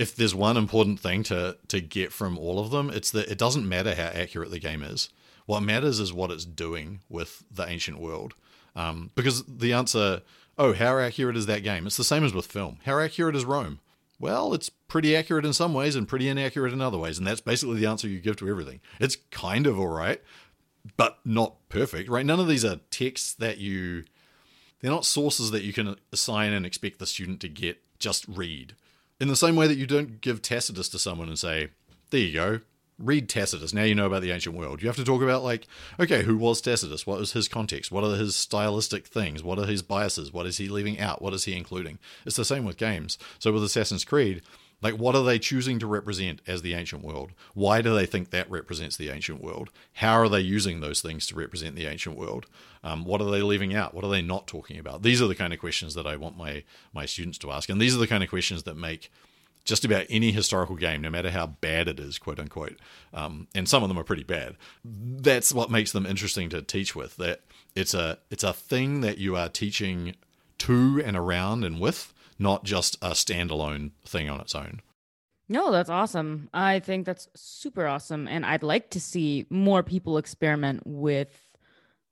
if there's one important thing to to get from all of them, it's that it doesn't matter how accurate the game is. What matters is what it's doing with the ancient world. Um, because the answer, oh, how accurate is that game? It's the same as with film. How accurate is Rome? Well, it's pretty accurate in some ways and pretty inaccurate in other ways, and that's basically the answer you give to everything. It's kind of all right, but not perfect, right? None of these are texts that you, they're not sources that you can assign and expect the student to get just read. In the same way that you don't give Tacitus to someone and say, there you go, read Tacitus. Now you know about the ancient world. You have to talk about like, okay, who was Tacitus? What was his context? What are his stylistic things? What are his biases? What is he leaving out? What is he including? It's the same with games. So with Assassin's Creed, like, what are they choosing to represent as the ancient world? Why do they think that represents the ancient world? How are they using those things to represent the ancient world? Um, what are they leaving out? What are they not talking about? These are the kind of questions that I want my my students to ask, and these are the kind of questions that make just about any historical game, no matter how bad it is, quote unquote, um, and some of them are pretty bad. That's what makes them interesting to teach with. That it's a it's a thing that you are teaching to and around and with, not just a standalone thing on its own. No, that's awesome. I think that's super awesome, and I'd like to see more people experiment with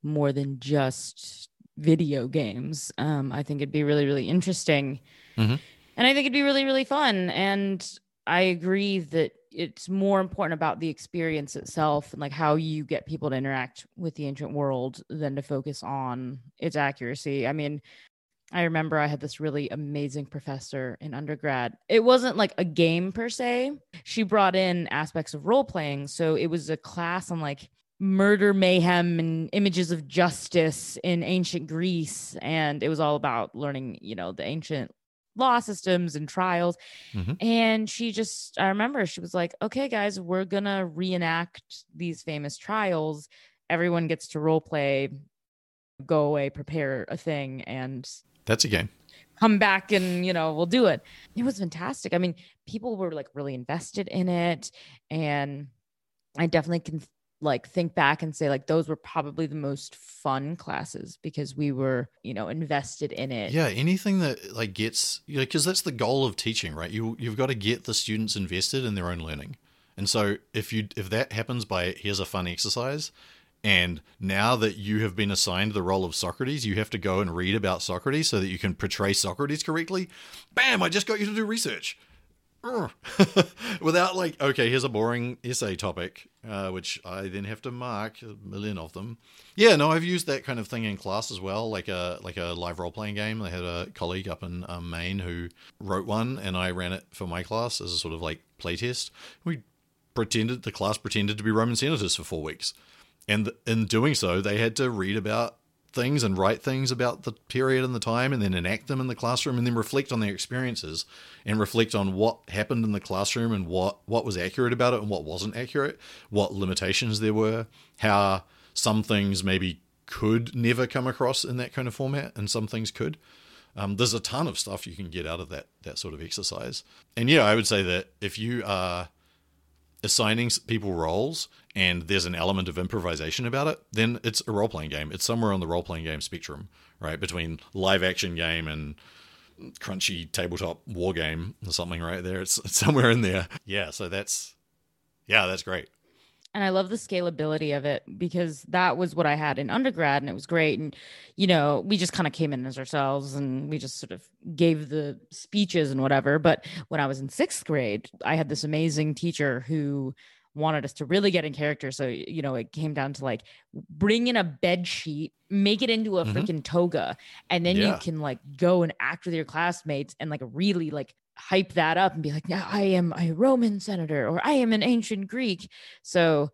more than just video games. Um, I think it'd be really, really interesting. Mm-hmm and I think it'd be really, really fun. And I agree that it's more important about the experience itself and like how you get people to interact with the ancient world than to focus on its accuracy. I mean, I remember I had this really amazing professor in undergrad. It wasn't like a game per se. She brought in aspects of role playing. So it was a class on like murder, mayhem, and images of justice in ancient Greece. And it was all about learning, you know, the ancient law systems and trials. Mm-hmm. And she just, I remember she was like, okay, guys, we're going to reenact these famous trials. Everyone gets to role play, go away, prepare a thing, and that's a game. Come back and, you know, we'll do it. It was fantastic. I mean, people were like really invested in it. And I definitely can like think back and say like those were probably the most fun classes because we were you know invested in it yeah anything that like gets you know because that's the goal of teaching right you you've got to get the students invested in their own learning and so if you if that happens by here's a fun exercise and now that you have been assigned the role of Socrates, you have to go and read about Socrates so that you can portray Socrates correctly. Bam! I just got you to do research. [laughs] without like okay here's a boring essay topic uh, which i then have to mark a million of them yeah no i've used that kind of thing in class as well like a like a live role-playing game i had a colleague up in um, maine who wrote one and i ran it for my class as a sort of like playtest we pretended the class pretended to be roman senators for four weeks and in doing so they had to read about things and write things about the period and the time and then enact them in the classroom and then reflect on their experiences and reflect on what happened in the classroom and what what was accurate about it and what wasn't accurate what limitations there were how some things maybe could never come across in that kind of format and some things could. Um, there's a ton of stuff you can get out of that that sort of exercise. And yeah i would say that if you are assigning people roles and there's an element of improvisation about it, then it's a role playing game. It's somewhere on the role playing game spectrum, right? Between live action game and crunchy tabletop war game or something right there. It's, it's somewhere in there. Yeah, so that's yeah, that's great and I love the scalability of it because that was what I had in undergrad and it was great. And, you know, we just kind of came in as ourselves and we just sort of gave the speeches and whatever. But when I was in sixth grade, I had this amazing teacher who wanted us to really get in character. So, you know, it came down to like bring in a bed sheet, make it into a mm-hmm. freaking toga, and then yeah. you can like go and act with your classmates and like really like hype that up and be like, now I am a Roman senator or I am an ancient Greek. So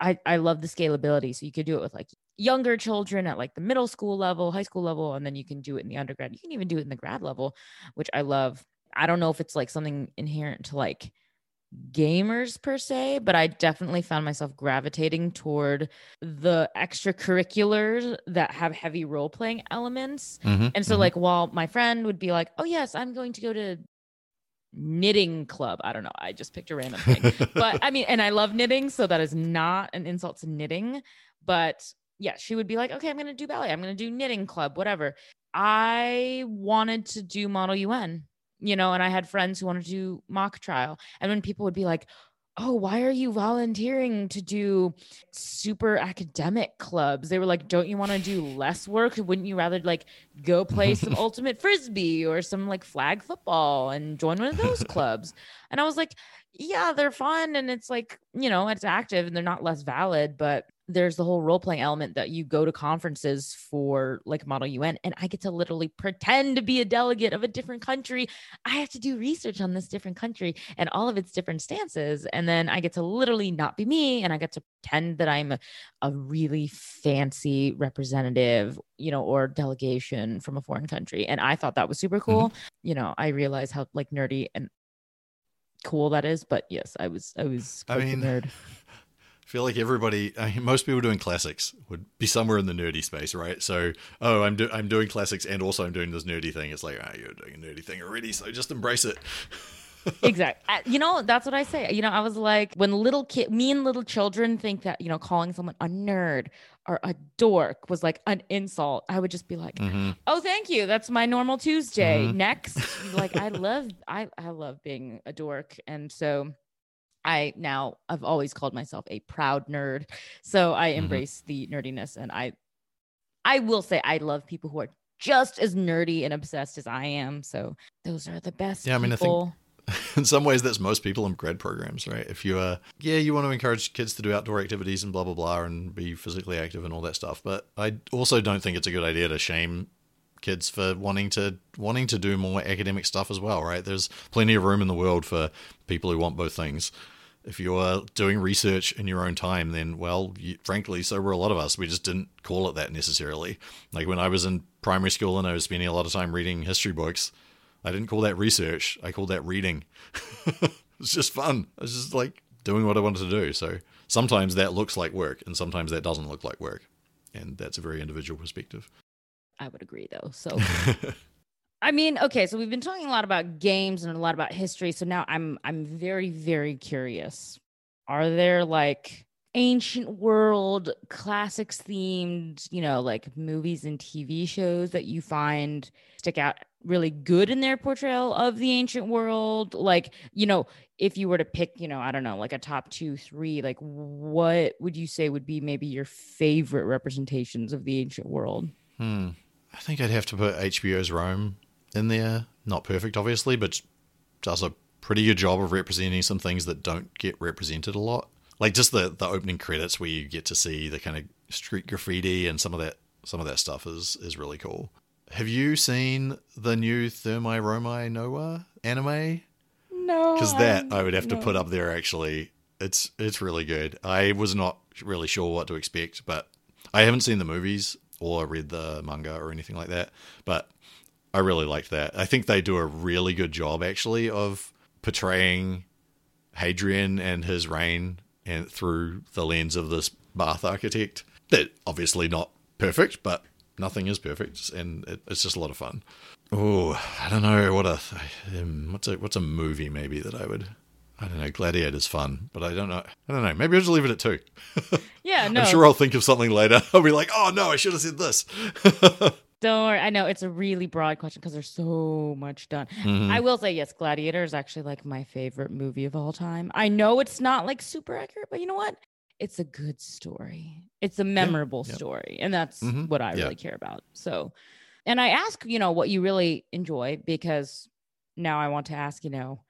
I, I love the scalability. So you could do it with like younger children at like the middle school level, high school level, and then you can do it in the undergrad. You can even do it in the grad level, which I love. I don't know if it's like something inherent to like gamers per se, but I definitely found myself gravitating toward the extracurriculars that have heavy role playing elements. Mm-hmm, and so, mm-hmm. like, while my friend would be like, Oh, yes, I'm going to go to knitting club. I don't know. I just picked a random thing. but I mean, and I love knitting, so that is not an insult to knitting. But yeah, she would be like, okay, I'm going to do ballet. I'm going to do knitting club, whatever. I wanted to do Model UN, you know, and I had friends who wanted to do mock trial. And when people would be like, oh, why are you volunteering to do super academic clubs? They were like, don't you want to do less work? Wouldn't you rather like go play some [laughs] ultimate frisbee or some like flag football and join one of those clubs? And I was like, yeah, they're fun and it's like, you know, it's active and they're not less valid, but there's the whole role playing element that you go to conferences for like Model UN, and I get to literally pretend to be a delegate of a different country. I have to do research on this different country and all of its different stances. And then I get to literally not be me, and I get to pretend that I'm a, a really fancy representative, you know, or delegation from a foreign country. And I thought that was super cool. Mm-hmm. You know, I realized how like nerdy and cool that is. But yes, I was I was I mean, nerd. I feel like everybody, [laughs] I mean, most people doing classics would be somewhere in the nerdy space, right? So, oh, I'm do- I'm doing classics and also I'm doing this nerdy thing. It's like, ah, oh, you're doing a nerdy thing already, so just embrace it. [laughs] exactly. You know, that's what I say. You know, I was like, when little kid, me and little children think that you know, calling someone a nerd or a dork was like an insult. I would just be like, mm-hmm. "Oh, thank you. That's my normal Tuesday." Mm-hmm. Next, [laughs] like I love, I I love being a dork, and so I now I've always called myself a proud nerd. So I mm-hmm. embrace the nerdiness and I I will say I love people who are just as nerdy and obsessed as I am. So those are the best. Yeah, I mean people. I think [laughs] in some ways that's most people in grad programs, right? If you uh yeah, you want to encourage kids to do outdoor activities and blah blah blah and be physically active and all that stuff. But I also don't think it's a good idea to shame kids for wanting to wanting to do more academic stuff as well, right? There's plenty of room in the world for people who want both things. If you're doing research in your own time, then well, you, frankly, so were a lot of us. We just didn't call it that necessarily. Like when I was in primary school and I was spending a lot of time reading history books, I didn't call that research. I called that reading. [laughs] it's just fun. It's just like doing what I wanted to do. So sometimes that looks like work, and sometimes that doesn't look like work, and that's a very individual perspective. I would agree though. So [laughs] I mean, okay, so we've been talking a lot about games and a lot about history. So now I'm I'm very very curious. Are there like ancient world classics themed, you know, like movies and TV shows that you find stick out really good in their portrayal of the ancient world? Like, you know, if you were to pick, you know, I don't know, like a top 2 3, like what would you say would be maybe your favorite representations of the ancient world? Hmm. I think I'd have to put HBO's Rome in there. Not perfect, obviously, but does a pretty good job of representing some things that don't get represented a lot. Like just the the opening credits where you get to see the kind of street graffiti and some of that some of that stuff is is really cool. Have you seen the new Thermae Romae Novae anime? No. Because that I would have no. to put up there actually. It's it's really good. I was not really sure what to expect, but I haven't seen the movies or read the manga or anything like that. But I really liked that. I think they do a really good job actually of portraying Hadrian and his reign and through the lens of this Bath architect. That obviously not perfect, but nothing is perfect, and it, it's just a lot of fun. Oh, I don't know what a um, what's a what's a movie maybe that I would I don't know. Gladiator's fun, but I don't know. I don't know. Maybe I'll just leave it at two. Yeah, [laughs] no. I'm sure I'll think of something later. [laughs] I'll be like, oh no, I should have said this. [laughs] don't worry. I know it's a really broad question because there's so much done. Mm-hmm. I will say, yes, Gladiator is actually like my favorite movie of all time. I know it's not like super accurate, but you know what? It's a good story. It's a memorable yeah, yeah. story. And that's mm-hmm. what I yeah. really care about. So, and I ask, you know, what you really enjoy because now I want to ask, you know,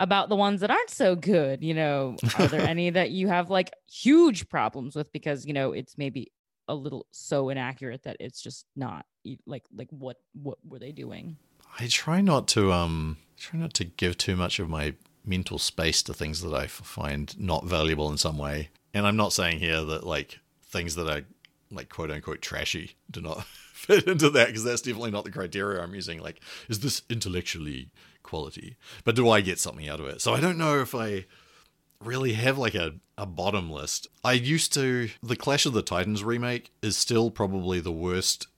about the ones that aren't so good you know are there any that you have like huge problems with because you know it's maybe a little so inaccurate that it's just not like like what what were they doing i try not to um try not to give too much of my mental space to things that i find not valuable in some way and i'm not saying here that like things that are like quote unquote trashy do not [laughs] fit into that because that's definitely not the criteria i'm using like is this intellectually quality. But do I get something out of it? So I don't know if I really have like a, a bottom list. I used to. The Clash of the Titans remake is still probably the worst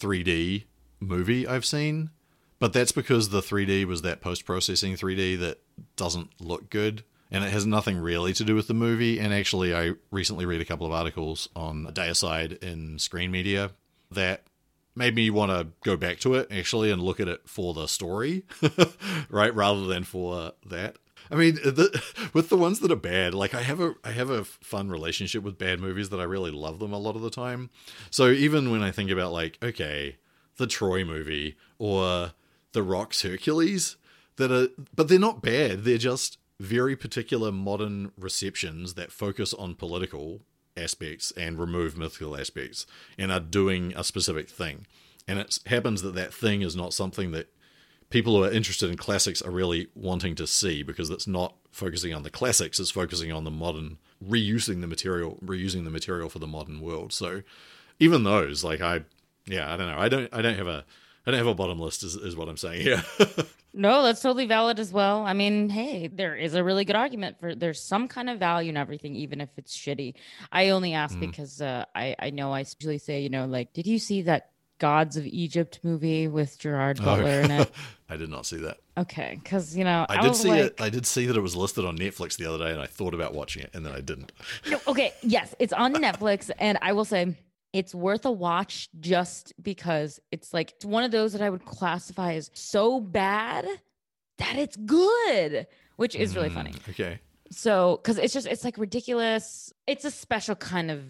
3D movie I've seen. But that's because the 3D was that post processing 3D that doesn't look good. And it has nothing really to do with the movie. And actually, I recently read a couple of articles on Deicide in Screen Media that made me want to go back to it actually and look at it for the story, [laughs] right, rather than for that. I mean, the, [laughs] with the ones that are bad, like I have a I have a fun relationship with bad movies that I really love them a lot of the time. So even when I think about like, okay, the Troy movie or the Rock's Hercules, that are but they're not bad. They're just very particular modern receptions that focus on political aspects and remove mythical aspects and are doing a specific thing. And it happens that that thing is not something that people who are interested in classics are really wanting to see because it's not focusing on the classics, it's focusing on the modern, reusing the material, reusing the material for the modern world. So even those, like I, yeah, I don't know, I don't, I don't have a, I don't have a bottom list, is, is what I'm saying here. [laughs] no, that's totally valid as well. I mean, hey, there is a really good argument for there's some kind of value in everything, even if it's shitty. I only ask mm. because uh, I I know I usually say, you know, like, did you see that Gods of Egypt movie with Gerard oh, Butler oh. in it? [laughs] I did not see that. Okay, because you know I, I did see like... it. I did see that it was listed on Netflix the other day, and I thought about watching it, and then I didn't. No, okay, yes, it's on Netflix, and I will say it's worth a watch just because it's like it's one of those that I would classify as so bad that it's good, which is really funny. Mm, okay. So, because it's just it's like ridiculous. It's a special kind of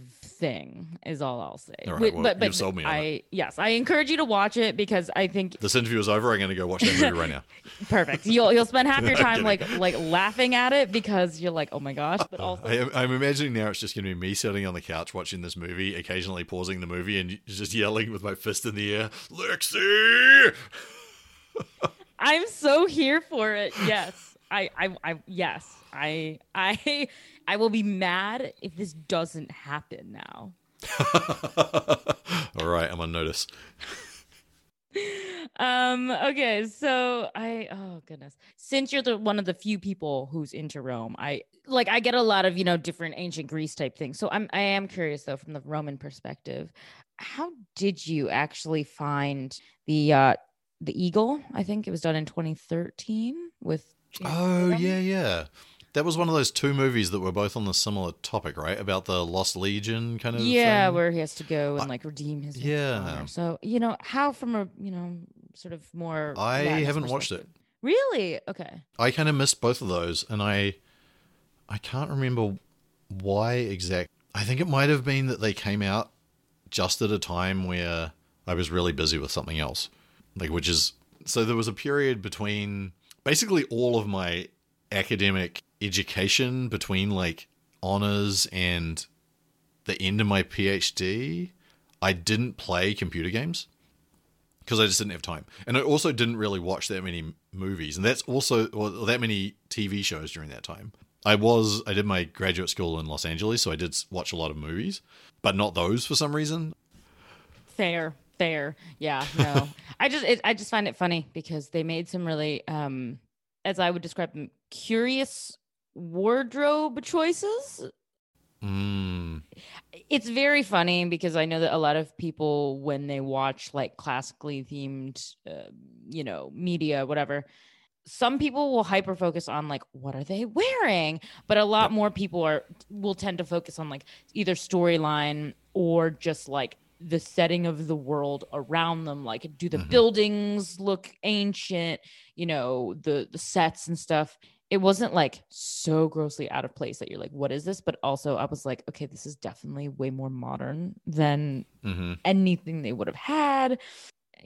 thing, is all I'll say. All right, well, but but sold me I it. yes, I encourage you to watch it because I think this interview is over. I'm going to go watch that movie right now. [laughs] Perfect. You'll you'll spend half your [laughs] time like like laughing at it because you're like, oh my gosh. But uh, also, I, I'm imagining now it's just going to be me sitting on the couch watching this movie, occasionally pausing the movie and just yelling with my fist in the air, Lexi. I'm so here for it. Yes. I, I, I, yes, I, I, I will be mad if this doesn't happen now. [laughs] All right, I'm on notice. [laughs] um okay so i oh goodness. Since you're the one of the few people who's into rome i like i get a lot of you know different ancient greece type things. So i'm i am curious though from the roman perspective how did you actually find the uh the eagle? I think it was done in 2013 with James oh yeah yeah that was one of those two movies that were both on the similar topic, right? About the Lost Legion kind of. Yeah, thing. where he has to go and like redeem his. Yeah. So you know how, from a you know sort of more. I haven't watched it. Really? Okay. I kind of missed both of those, and I, I can't remember why exact. I think it might have been that they came out just at a time where I was really busy with something else, like which is so there was a period between basically all of my academic education between like honors and the end of my PhD, I didn't play computer games because I just didn't have time. And I also didn't really watch that many movies, and that's also or that many TV shows during that time. I was I did my graduate school in Los Angeles, so I did watch a lot of movies, but not those for some reason. Fair, fair, yeah, [laughs] no. I just it, I just find it funny because they made some really, um, as I would describe them, curious wardrobe choices. Mm. It's very funny because I know that a lot of people, when they watch like classically themed, uh, you know, media, whatever, some people will hyper focus on like what are they wearing, but a lot more people are will tend to focus on like either storyline or just like the setting of the world around them like do the mm-hmm. buildings look ancient you know the the sets and stuff it wasn't like so grossly out of place that you're like, what is this? But also, I was like, okay, this is definitely way more modern than mm-hmm. anything they would have had.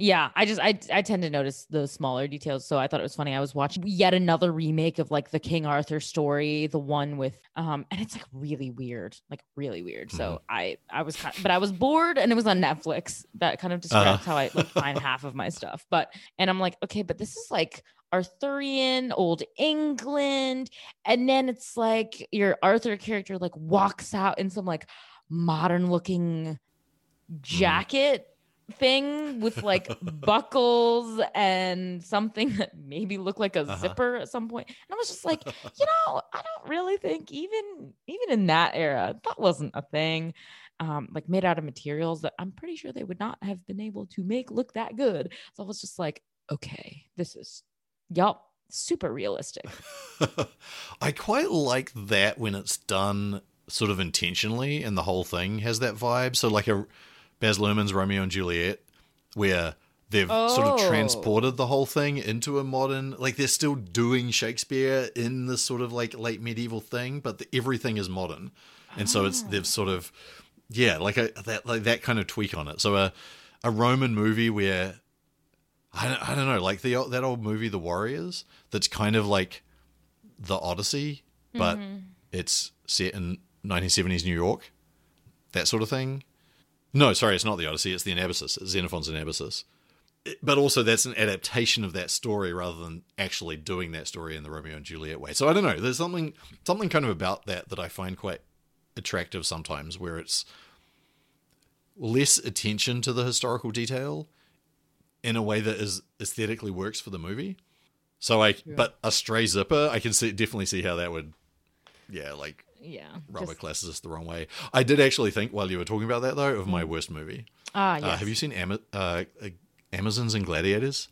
Yeah, I just I I tend to notice the smaller details. So I thought it was funny. I was watching yet another remake of like the King Arthur story, the one with um, and it's like really weird, like really weird. Mm-hmm. So I I was kind of, but I was bored and it was on Netflix. That kind of describes uh-huh. how I like find [laughs] half of my stuff. But and I'm like, okay, but this is like Arthurian, old England. And then it's like your Arthur character like walks out in some like modern looking mm-hmm. jacket thing with like [laughs] buckles and something that maybe looked like a uh-huh. zipper at some point. And I was just like, you know, I don't really think even even in that era, that wasn't a thing. Um, like made out of materials that I'm pretty sure they would not have been able to make look that good. So I was just like, okay, this is Yup. Super realistic. [laughs] I quite like that when it's done sort of intentionally and the whole thing has that vibe. So like a Baz Luhrmann's Romeo and Juliet, where they've oh. sort of oh. transported the whole thing into a modern like they're still doing Shakespeare in this sort of like late medieval thing, but the, everything is modern. And so it's ah. they've sort of yeah, like a that like that kind of tweak on it. So a a Roman movie where I, I don't know, like the that old movie, The Warriors, that's kind of like the Odyssey, but mm-hmm. it's set in 1970s New York. that sort of thing. No, sorry, it's not the Odyssey. It's the Anabasis. It's Xenophon's Anabasis. It- but also, that's an adaptation of that story rather than actually doing that story in the Romeo and Juliet way. So I don't know. There's something something kind of about that that I find quite attractive sometimes, where it's less attention to the historical detail in a way that is aesthetically works for the movie. So I, but a stray zipper, I can see definitely see how that would, yeah, like Yeah. rubber just- classicist the wrong way. I did actually think while you were talking about that though of my worst movie. ah, Uh, have you seen Ama- uh, uh, Amazons and Gladiators?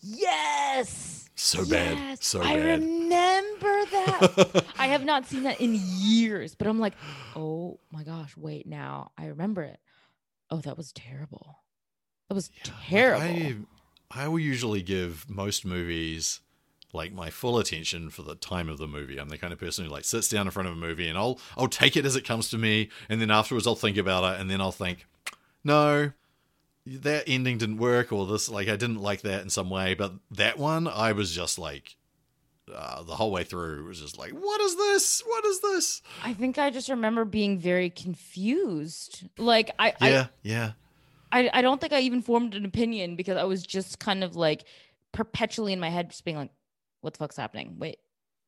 Yes. So bad, so I bad. I remember that. [laughs] I have not seen that in years, but I'm like, oh my gosh, wait now. I remember it. Oh, that was terrible. That was terrible. I, I will usually give most movies like my full attention for the time of the movie. I'm the kind of person who like sits down in front of a movie and I'll I'll take it as it comes to me, and then afterwards I'll think about it, and then I'll think, no, that ending didn't work, or this like I didn't like that in some way, but that one I was just like. Uh, the whole way through was just like, what is this? What is this? I think I just remember being very confused. Like I, Yeah, yeah. I, I, don't think I even formed an opinion because I was just kind of like perpetually in my head, just being like, "What the fuck's happening? Wait,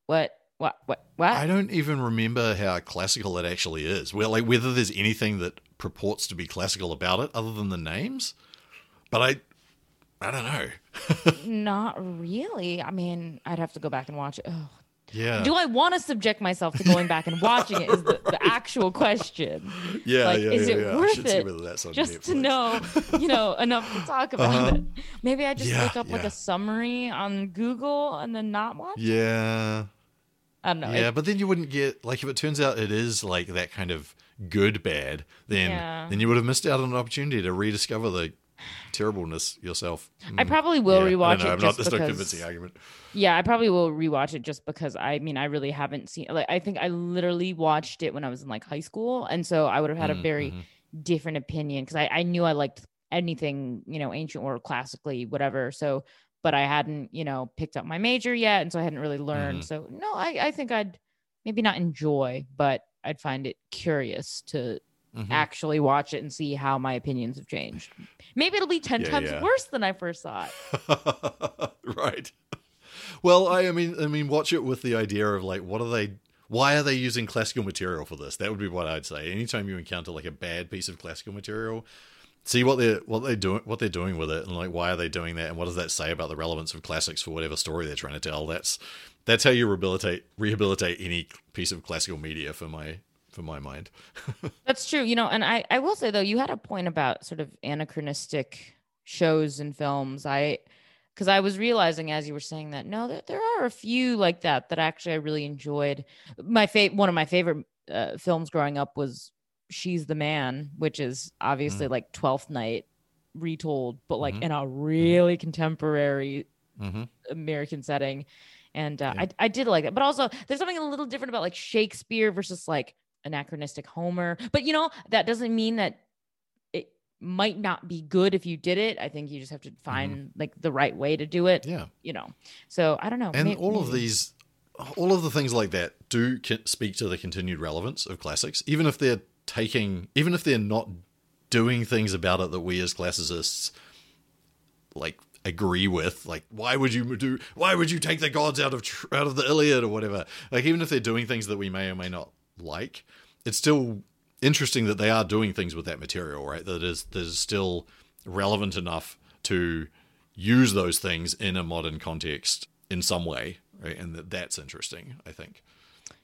what, what, what, what?" I don't even remember how classical it actually is. Well, like whether there's anything that purports to be classical about it other than the names. But I, I don't know. [laughs] Not really. I mean, I'd have to go back and watch it. Yeah, Do I want to subject myself to going back and watching it? Is the, the actual question. [laughs] yeah, like, yeah, is yeah, it yeah. Worth it whether that's on Just to know, you know, [laughs] enough to talk about Uh-huh. it. Maybe I just look up like a summary on Google and then not watch. it? Yeah, I don't know. yeah, It- but then you wouldn't get like if it turns out it is like that kind of good bad, then then you would have missed out on an opportunity to rediscover the terribleness yourself. I probably will Yeah, rewatch it I'm not, just not a because. convincing argument. Yeah, I probably will rewatch it just because I mean I really haven't seen like I think I literally watched it when I was in like high school and so I would have had a Mm, very mhm. different opinion because I, I knew I liked anything, you know, ancient or classically, whatever. So but I hadn't, you know, picked up my major yet and so I hadn't really learned. Mhm. So no, I, I think I'd maybe not enjoy, but I'd find it curious to Mhm. actually watch it and see how my opinions have changed. Maybe it'll be 10 Yeah, times yeah. worse than I first thought. [laughs] right. Well, I, I mean, I mean, watch it with the idea of like, what are they? Why are they using classical material for this? That would be what I'd say. Anytime you encounter like a bad piece of classical material, see what they're what they doing, what they're doing with it, and like why are they doing that, and what does that say about the relevance of classics for whatever story they're trying to tell? That's that's how you rehabilitate rehabilitate any piece of classical media for my for my mind. [laughs] That's true. You know, and I, I will say though, you had a point about sort of anachronistic shows and films. I because I was realizing as you were saying that, no, there, there are a few like that that actually I really enjoyed. My favorite one of my favorite uh, films growing up was She's the Man, which is obviously like Twelfth Night retold, but like Mhm. in a really contemporary hmm American setting. And uh, Yeah. I, I did like that. But also, there's something a little different about like Shakespeare versus like anachronistic Homer. But you know, that doesn't mean that it might not be good if you did it. I think you just have to find like the right way to do it, Mm-hmm. Yeah. you know. So I don't know. and may- all of these all of the things like that do speak to the continued relevance of classics even if they're taking even if they're not doing things about it that we as classicists like agree with like why would you do why would you take the gods out of tr- out of the iliad or whatever like even if they're doing things that we may or may not like. It's still interesting that they are doing things with that material right? That is that is still relevant enough to use those things in a modern context in some way right? And that that's interesting i think.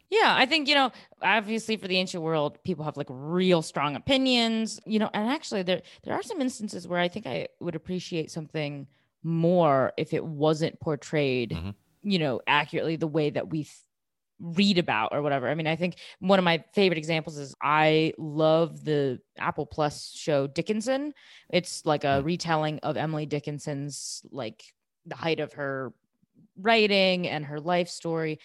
Yeah, I think, you know, obviously for the ancient world, people have like real strong opinions, you know, and actually there there are some instances where I think I would appreciate something more if it wasn't portrayed, Mhm. you know, accurately the way that we read about or whatever. I mean, I think one of my favorite examples is I love the Apple Plus show Dickinson. It's like a mm. retelling of Emily Dickinson's like the height of her writing and her life story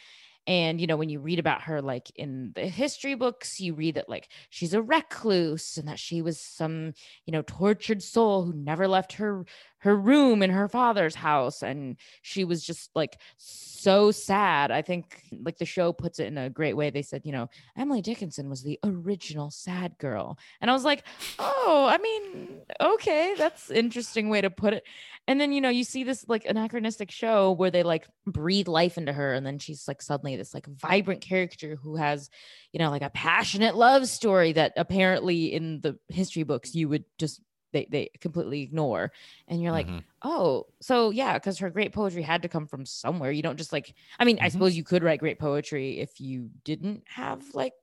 and you know when you read about her like in the history books you read that like she's a recluse and that she was some you know tortured soul who never left her her room in her father's house and she was just like so sad. I think like the show puts it in a great way. They said you know emily dickinson was the original sad girl. And i was like oh i mean okay that's interesting way to put it. And then you know you see this like anachronistic show where they like breathe life into her and then she's like suddenly this like vibrant character who has you know like a passionate love story that apparently in the history books you would just they they completely ignore and you're like Mm-hmm. oh so yeah because her great poetry had to come from somewhere you don't just like i mean i Mhm. suppose you could write great poetry if you didn't have like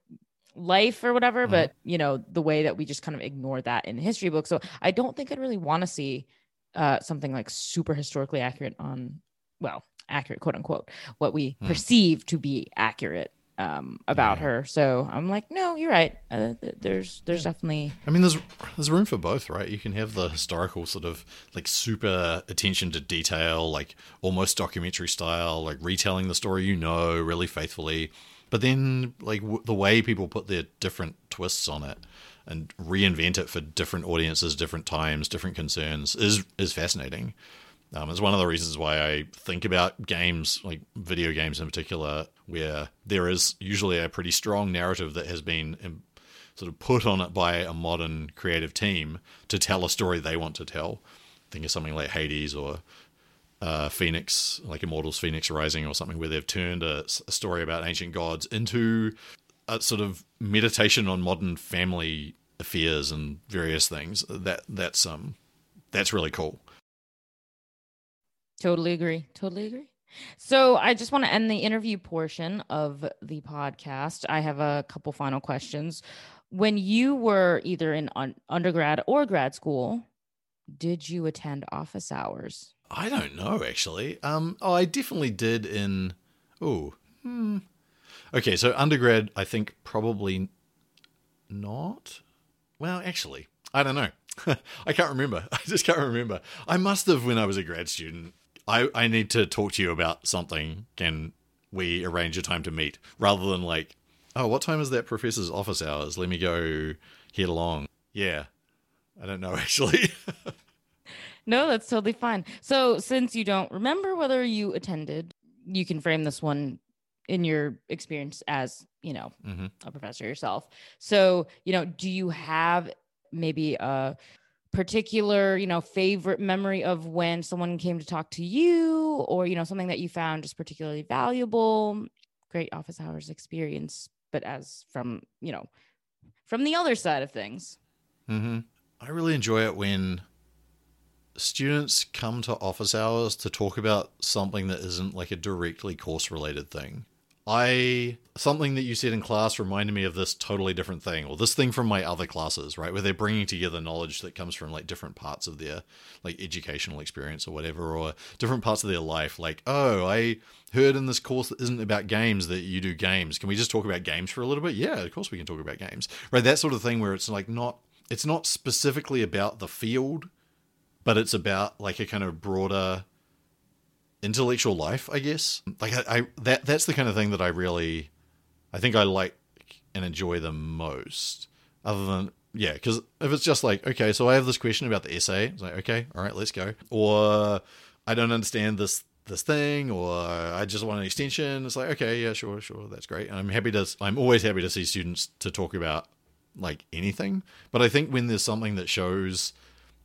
life or whatever Mhm. but you know the way that we just kind of ignore that in history books so i don't think i'd really want to see uh something like super historically accurate on well accurate quote unquote what we Hmm. perceive to be accurate um about Yeah. her so i'm like no you're right uh, th- there's there's definitely I mean, there's there's room for both, right? You can have the historical sort of like super attention to detail, like almost documentary style, like retelling the story you know really faithfully, but then like w- the way people put their different twists on it and reinvent it for different audiences, different times, different concerns is is fascinating. Um, it's one of the reasons why I think about games, like video games in particular, where there is usually a pretty strong narrative that has been um, sort of put on it by a modern creative team to tell a story they want to tell. Think of something like Hades or uh, Phoenix, like Immortals Fenyx Rising or something, where they've turned a, a story about ancient gods into a sort of meditation on modern family affairs and various things. That that's um that's really cool. Totally agree. Totally agree. So I just want to end the interview portion of the podcast. I have a couple final questions. When you were either in un- undergrad or grad school, did you attend office hours? I don't know actually. Um, oh, I definitely did in. Oh, hmm. Okay, so undergrad, I think probably not. Well, actually, I don't know. [laughs] I can't remember. [laughs] I just can't remember. I must have when I was a grad student. I I need to talk to you about something. Can we arrange a time to meet rather than like, oh, what time is that professor's office hours? Let me go head along. Yeah, I don't know [laughs] actually. No, that's totally fine. So, since you don't remember whether you attended, you can frame this one in your experience as, you know, hmm a professor yourself. So, you know, do you have maybe a particular, you know, favorite memory of when someone came to talk to you or, you know, something that you found just particularly valuable? Great office hours experience, but as from, you know, from the other side of things. Mm-hmm. I really enjoy it when students come to office hours to talk about something that isn't like a directly course related thing. I something that you said in class reminded me of this totally different thing, or this thing from my other classes, right? Where they're bringing together knowledge that comes from like different parts of their like educational experience or whatever, or different parts of their life. Like, oh, I heard in this course that isn't about games that you do games. Can we just talk about games for a little bit? Yeah, of course we can talk about games, right? That sort of thing where it's like not, it's not specifically about the field, but it's about like a kind of broader intellectual life, I guess. Like I, I that that's the kind of thing that I really, I think I like and enjoy the most. Other than yeah, because if it's just like okay, so I have this question about the essay, it's like okay, all right, let's go. Or I don't understand this this thing, or I just want an extension. It's like okay, yeah, sure, sure, that's great. And I'm happy to. I'm always happy to see students to talk about like anything. But I think when there's something that shows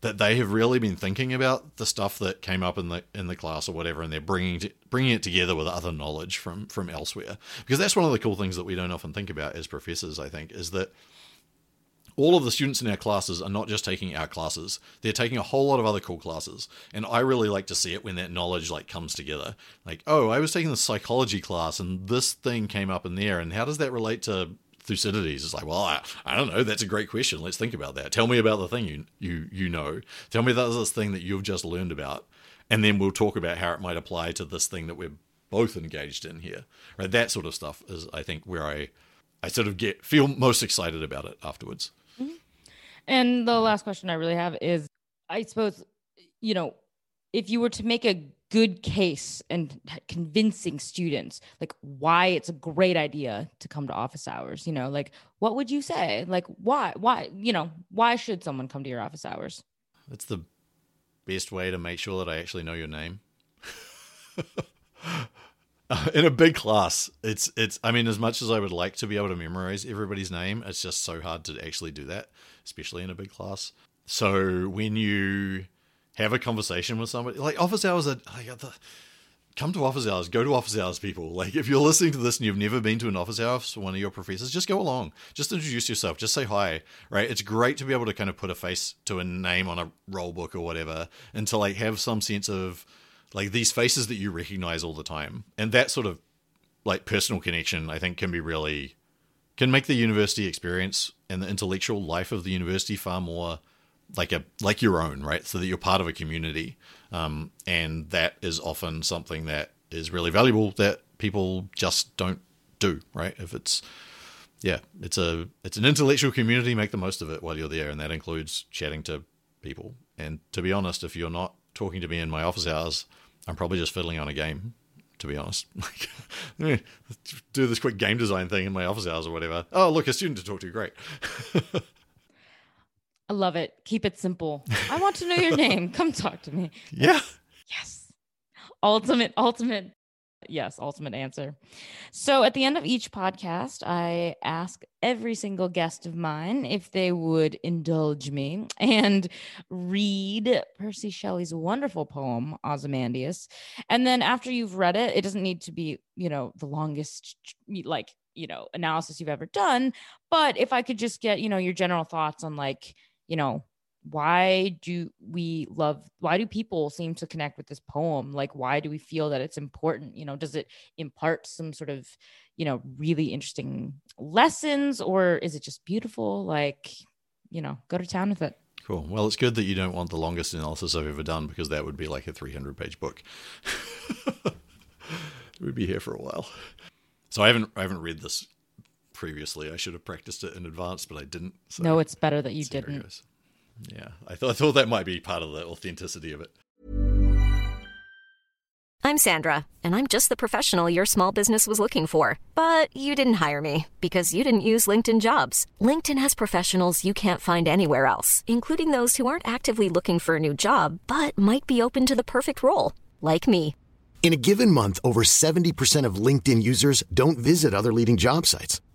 that they have really been thinking about the stuff that came up in the in the class or whatever, and they're bringing to, bringing it together with other knowledge from from elsewhere. Because that's one of the cool things that we don't often think about as professors. I think is that all of the students in our classes are not just taking our classes they're taking a whole lot of other cool classes and i really like to see it when that knowledge like comes together like oh i was taking the psychology class and this thing came up in there and how does that relate to Thucydides. It's like, well, I, I don't know. That's a great question. Let's think about that. Tell me about the thing you you you know. Tell me about this thing that you've just learned about, and then we'll talk about how it might apply to this thing that we're both engaged in here. Right? That sort of stuff is, I think, where I I sort of get feel most excited about it afterwards. Mm-hmm. And the last question I really have is I suppose, you know, if you were to make a good case and convincing students like why it's a great idea to come to office hours, you know, like what would you say? Like why why, you know, why should someone come to your office hours? It's the best way to make sure that I actually know your name. [laughs] In a big class, it's it's. I mean, as much as I would like to be able to memorize everybody's name, it's just so hard to actually do that, especially in a big class. So when you have a conversation with somebody, like office hours are like the, come to office hours, go to office hours, people. Like if you're listening to this and you've never been to an office hours for one of your professors, just go along, just introduce yourself, just say hi. Right? It's great to be able to kind of put a face to a name on a roll book or whatever, and to like have some sense of like these faces that you recognize all the time and that sort of like personal connection i think can be really can make the university experience and the intellectual life of the university far more like a like your own right so that you're part of a community um, and that is often something that is really valuable that people just don't do right if it's yeah it's a it's an intellectual community make the most of it while you're there and that includes chatting to people and to be honest if you're not talking to me in my office hours I'm probably just fiddling on a game, to be honest. [laughs] Like, do this quick game design thing in my office hours or whatever. Oh, look, a student to talk to. Great. [laughs] I love it. Keep it simple. I want to know your name. Come talk to me. [laughs] Yeah. Yes. Ultimate, ultimate yes, ultimate answer. So at the end of each podcast, I ask every single guest of mine if they would indulge me and read Percy Shelley's wonderful poem, Ozymandias. And then after you've read it, it doesn't need to be, you know, the longest, like, you know, analysis you've ever done. But if I could just get, you know, your general thoughts on like, you know, why do we love why do people seem to connect with this poem? Like why do we feel that it's important? You know does it impart some sort of you know really interesting lessons or is it just beautiful? Like you know go to town with it. Cool. Well it's good that you don't want the longest analysis i've ever done because that would be like a 300 page book. [laughs] We'd be here for a while. So i haven't i haven't read this previously i should have practiced it in advance but i didn't so no it's better that you didn't yeah, I thought I thought that might be part of the authenticity of it. I'm Sandra, and I'm just the professional your small business was looking for. But you didn't hire me because you didn't use LinkedIn Jobs. LinkedIn has professionals you can't find anywhere else, including those who aren't actively looking for a new job but might be open to the perfect role, like me. In a given month, over 70% of LinkedIn users don't visit other leading job sites.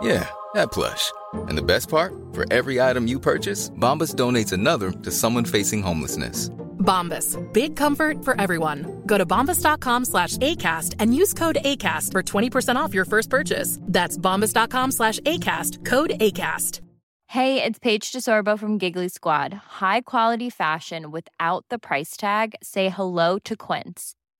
Yeah, that plush. And the best part? For every item you purchase, Bombas donates another to someone facing homelessness. Bombas. Big comfort for everyone. Go to bombas.com slash ACAST and use code ACAST for 20% off your first purchase. That's bombas.com slash ACAST. Code ACAST. Hey, it's Paige DeSorbo from Giggly Squad. High quality fashion without the price tag? Say hello to Quince.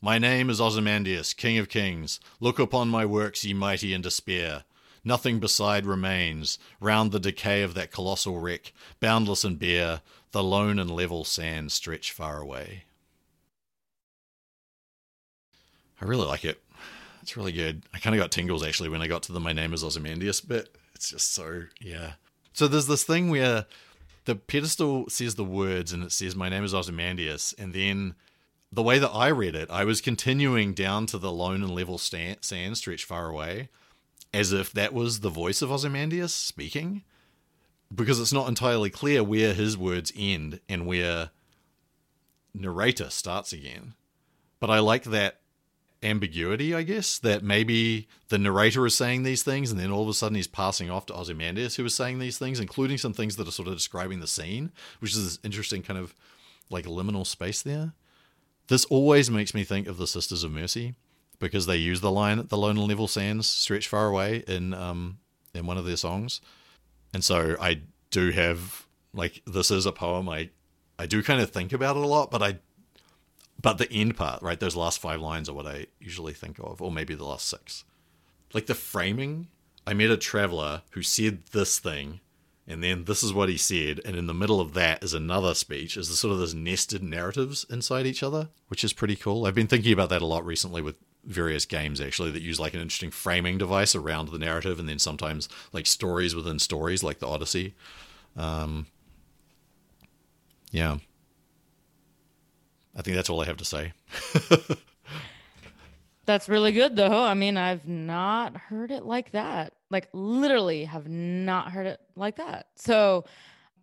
My name is Ozymandias, King of Kings. Look upon my works, ye mighty in despair. Nothing beside remains, round the decay of that colossal wreck, boundless and bare, the lone and level sands stretch far away. I really like it. It's really good. I kind of got tingles actually when I got to the My Name is Ozymandias bit. It's just so, yeah. So there's this thing where the pedestal says the words and it says, My name is Ozymandias. And then the way that I read it, I was continuing down to the lone and level stand, sand stretch far away as if that was the voice of Ozymandias speaking because it's not entirely clear where his words end and where narrator starts again. But I like that ambiguity, I guess, that maybe the narrator is saying these things and then all of a sudden he's passing off to Ozymandias who is saying these things, including some things that are sort of describing the scene, which is this interesting kind of like liminal space there. This always makes me think of the Sisters of Mercy because they use the line "the lone and level sands stretch far away" in um in one of their songs, and so I do have like this is a poem I I do kind of think about it a lot, but I but the end part, right? Those last five lines are what I usually think of, or maybe the last six. Like the framing, I met a traveler who said this thing, and then this is what he said, and in the middle of that is another speech, is sort of this nested narratives inside each other, which is pretty cool. I've been thinking about that a lot recently with various games actually that use like an interesting framing device around the narrative, and then sometimes like stories within stories, like the Odyssey. Um, yeah. I think that's all I have to say. [laughs] That's really good though. I mean, I've not heard it like that. Like literally have not heard it like that. So,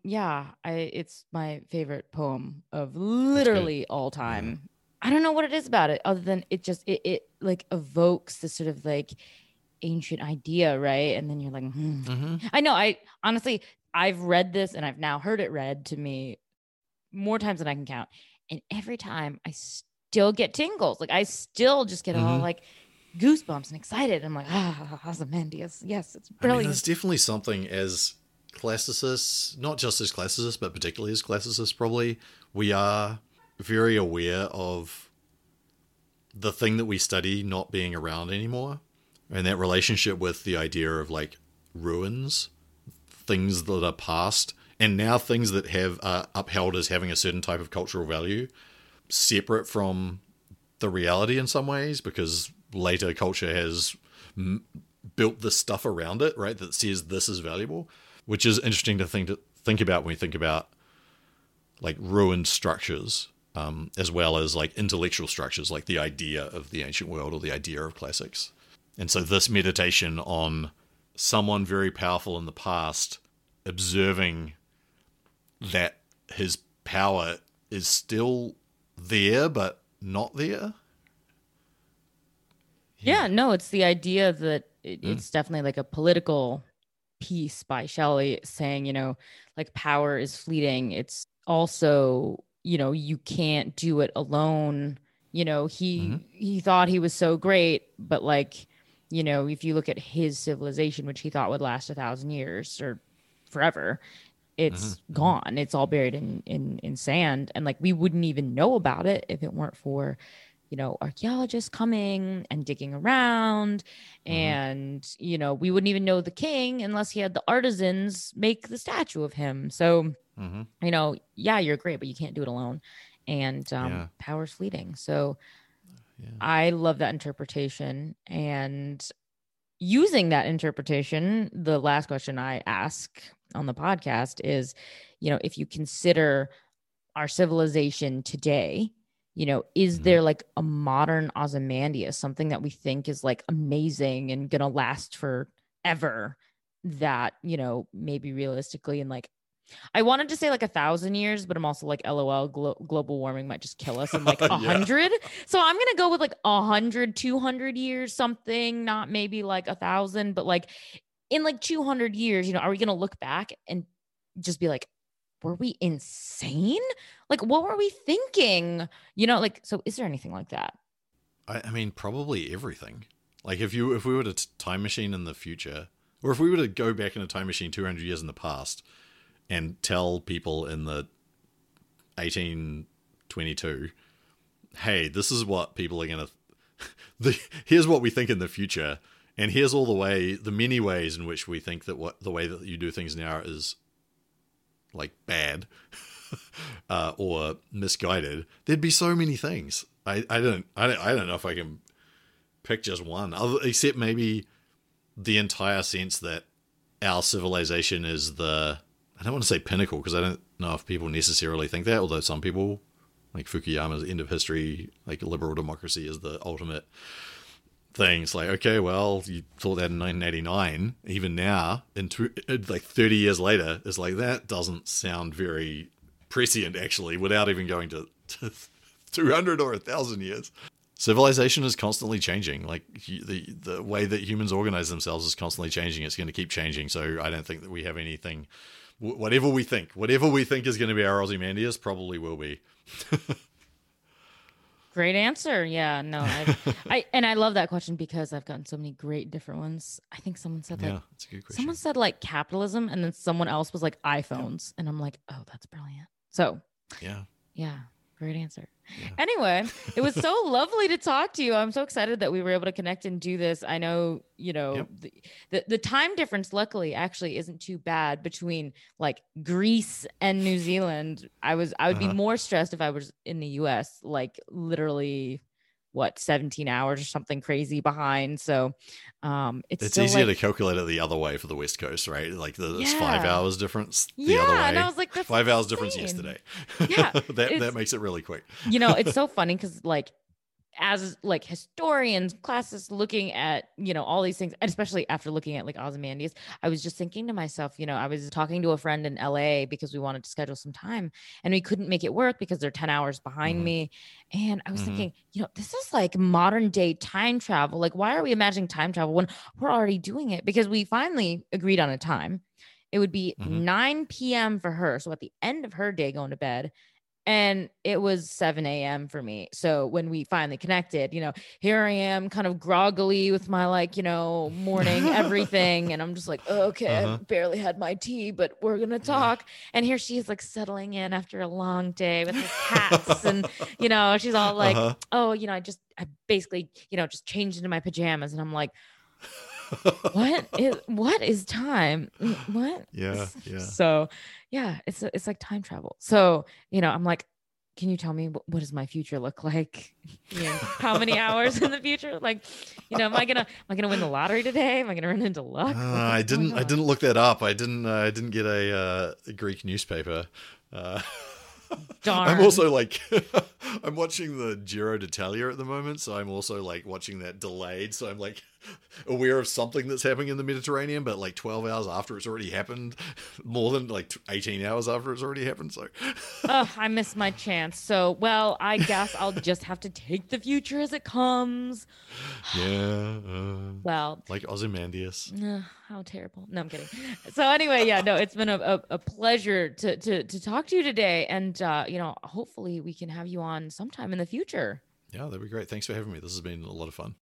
yeah, I it's my favorite poem of literally all time. I don't know what it is about it other than it just it, it like evokes this sort of like ancient idea, right? And then you're like, hmm. mm-hmm. I know. I honestly, I've read this and I've now heard it read to me more times than I can count. And every time I still get tingles. Like I still just get mm-hmm. all like goosebumps and excited. I'm like, ah, Ozymandias. Yes, it's brilliant. I mean, there's definitely something as classicists, not just as classicists, but particularly as classicists, probably, we are very aware of the thing that we study not being around anymore. And that relationship with the idea of like ruins, things that are past, and now things that have uh, upheld as having a certain type of cultural value, separate from the reality in some ways, because later culture has m- built this stuff around it, right? That says this is valuable, which is interesting to think to think about when we think about like ruined structures, um, as well as like intellectual structures, like the idea of the ancient world or the idea of classics. And so this meditation on someone very powerful in the past observing that his power is still there but not there. Yeah, no, it's the idea that it, mm. it's definitely like a political piece by Shelley saying, you know, like power is fleeting. It's also, you know, you can't do it alone. You know, he mm-hmm. he thought he was so great, but like, you know, if you look at his civilization, which he thought would last a thousand years or forever, it's mm-hmm. mm-hmm. gone it's all buried in in in sand and like we wouldn't even know about it if it weren't for you know archaeologists coming and digging around mm-hmm. and you know we wouldn't even know the king unless he had the artisans make the statue of him so mm-hmm. you know yeah you're great but you can't do it alone and um yeah. power's fleeting so yeah. i love that interpretation and using that interpretation the last question i ask on the podcast is, you know, if you consider our civilization today, you know, is mm-hmm. there like a modern Ozymandias, something that we think is like amazing and gonna last forever that, you know, maybe realistically in like I wanted to say like a thousand years, but I'm also like, lol, glo- global warming might just kill us in like [laughs] a yeah. hundred. So I'm going to go with like a hundred, 200 years, something, not maybe like a thousand, but like in like 200 years, you know, are we going to look back and just be like, were we insane? Like, what were we thinking? You know, like, so is there anything like that? I, I mean, probably everything. Like, if you if we were to time machine in the future, or if we were to go back in a time machine 200 years in the past and tell people in the 1822, hey, this is what people are going [laughs] to, here's what we think in the future And here's all the way, the many ways in which we think that what the way that you do things now is like bad [laughs] uh, or misguided. There'd be so many things. I, I don't I don't I don't know if I can pick just one, other, except maybe the entire sense that our civilization is the I don't want to say pinnacle because I don't know if people necessarily think that, although some people like Fukuyama's end of history, like liberal democracy is the ultimate thing. It's like, okay, well, you thought that in 1989. Even now, in two, uh, like 30 years later, it's like that doesn't sound very prescient, actually, without even going to, [laughs] to 200 or 1,000 years. Civilization is constantly changing. Like the the way that humans organize themselves is constantly changing. It's going to keep changing. So I don't think that we have anything. Whatever we think, whatever we think is going to be our Ozymandias, probably will be. [laughs] Great answer. Yeah, no, I, [laughs] I and I love that question because I've gotten so many great different ones. I think someone said like, that's a good question. someone said like capitalism, and then someone else was like iPhones, and I'm like, oh, that's brilliant. So, yeah, yeah, great answer. Yeah. Anyway, it was so [laughs] lovely to talk to you. I'm so excited that we were able to connect and do this. I know, you know, yep. the, the, the time difference luckily actually isn't too bad between like Greece and New Zealand. I was I would uh-huh. be more stressed if I was in the US, like literally what 17 hours or something crazy behind so um it's it's easier like, to calculate it the other way for the west coast right? Like the yeah. five hours difference the yeah, other way. And I was like five hours difference yesterday. Yeah [laughs] that that makes it really quick. You know it's [laughs] so funny because like as like historians, classes looking at, you know, all these things, and especially after looking at like Ozymandias, I was just thinking to myself, you know, I was talking to a friend in LA because we wanted to schedule some time and we couldn't make it work because they're 10 hours behind mm-hmm. me. And I was mm-hmm. thinking, you know, this is like modern day time travel. Like, why are we imagining time travel when we're already doing it? Because we finally agreed on a time. It would be mm-hmm. 9 p.m. for her. So at the end of her day going to bed, and it was 7 a.m. for me. So when we finally connected, you know, here I am kind of groggily with my like, you know, morning everything. and I'm just like, okay, uh-huh. I barely had my tea, but we're going to talk. Yeah. And here she is like settling in after a long day with her cats. [laughs] and, you know, she's all like, uh-huh. oh, you know, I just, I basically, you know, just changed into my pajamas. And I'm like, what is what is time? What? Yeah, [laughs] yeah. So, yeah, it's it's like time travel. So, you know, I'm like, can you tell me what, what does my future look like? [laughs] You know, how many [laughs] hours in the future? Like, you know, am I gonna am I gonna win the lottery today? Am I gonna run into luck? Uh, I didn't I didn't look that up. I didn't uh, I didn't get a, uh, a Greek newspaper. Uh, Darn. I'm also like, [laughs] I'm watching the Giro d'Italia at the moment, so I'm also like watching that delayed. So I'm like [laughs] aware of something that's happening in the Mediterranean, but like 12 hours after it's already happened, [laughs] more than like 18 hours after it's already happened. So, oh, I missed my chance. So, well, I guess I'll just have to take the future as it comes. yeah. [sighs] Uh, well, like Ozymandias. Uh, how terrible. No, I'm kidding. So anyway, yeah, no, it's been a, a, a pleasure to, to, to talk to you today. And, uh, you know, hopefully we can have you on sometime in the future. Yeah, that'd be great. Thanks for having me. This has been a lot of fun.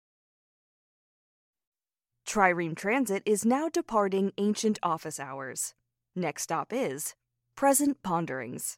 Trireme Transit is now departing ancient office hours. Next stop is Present Ponderings.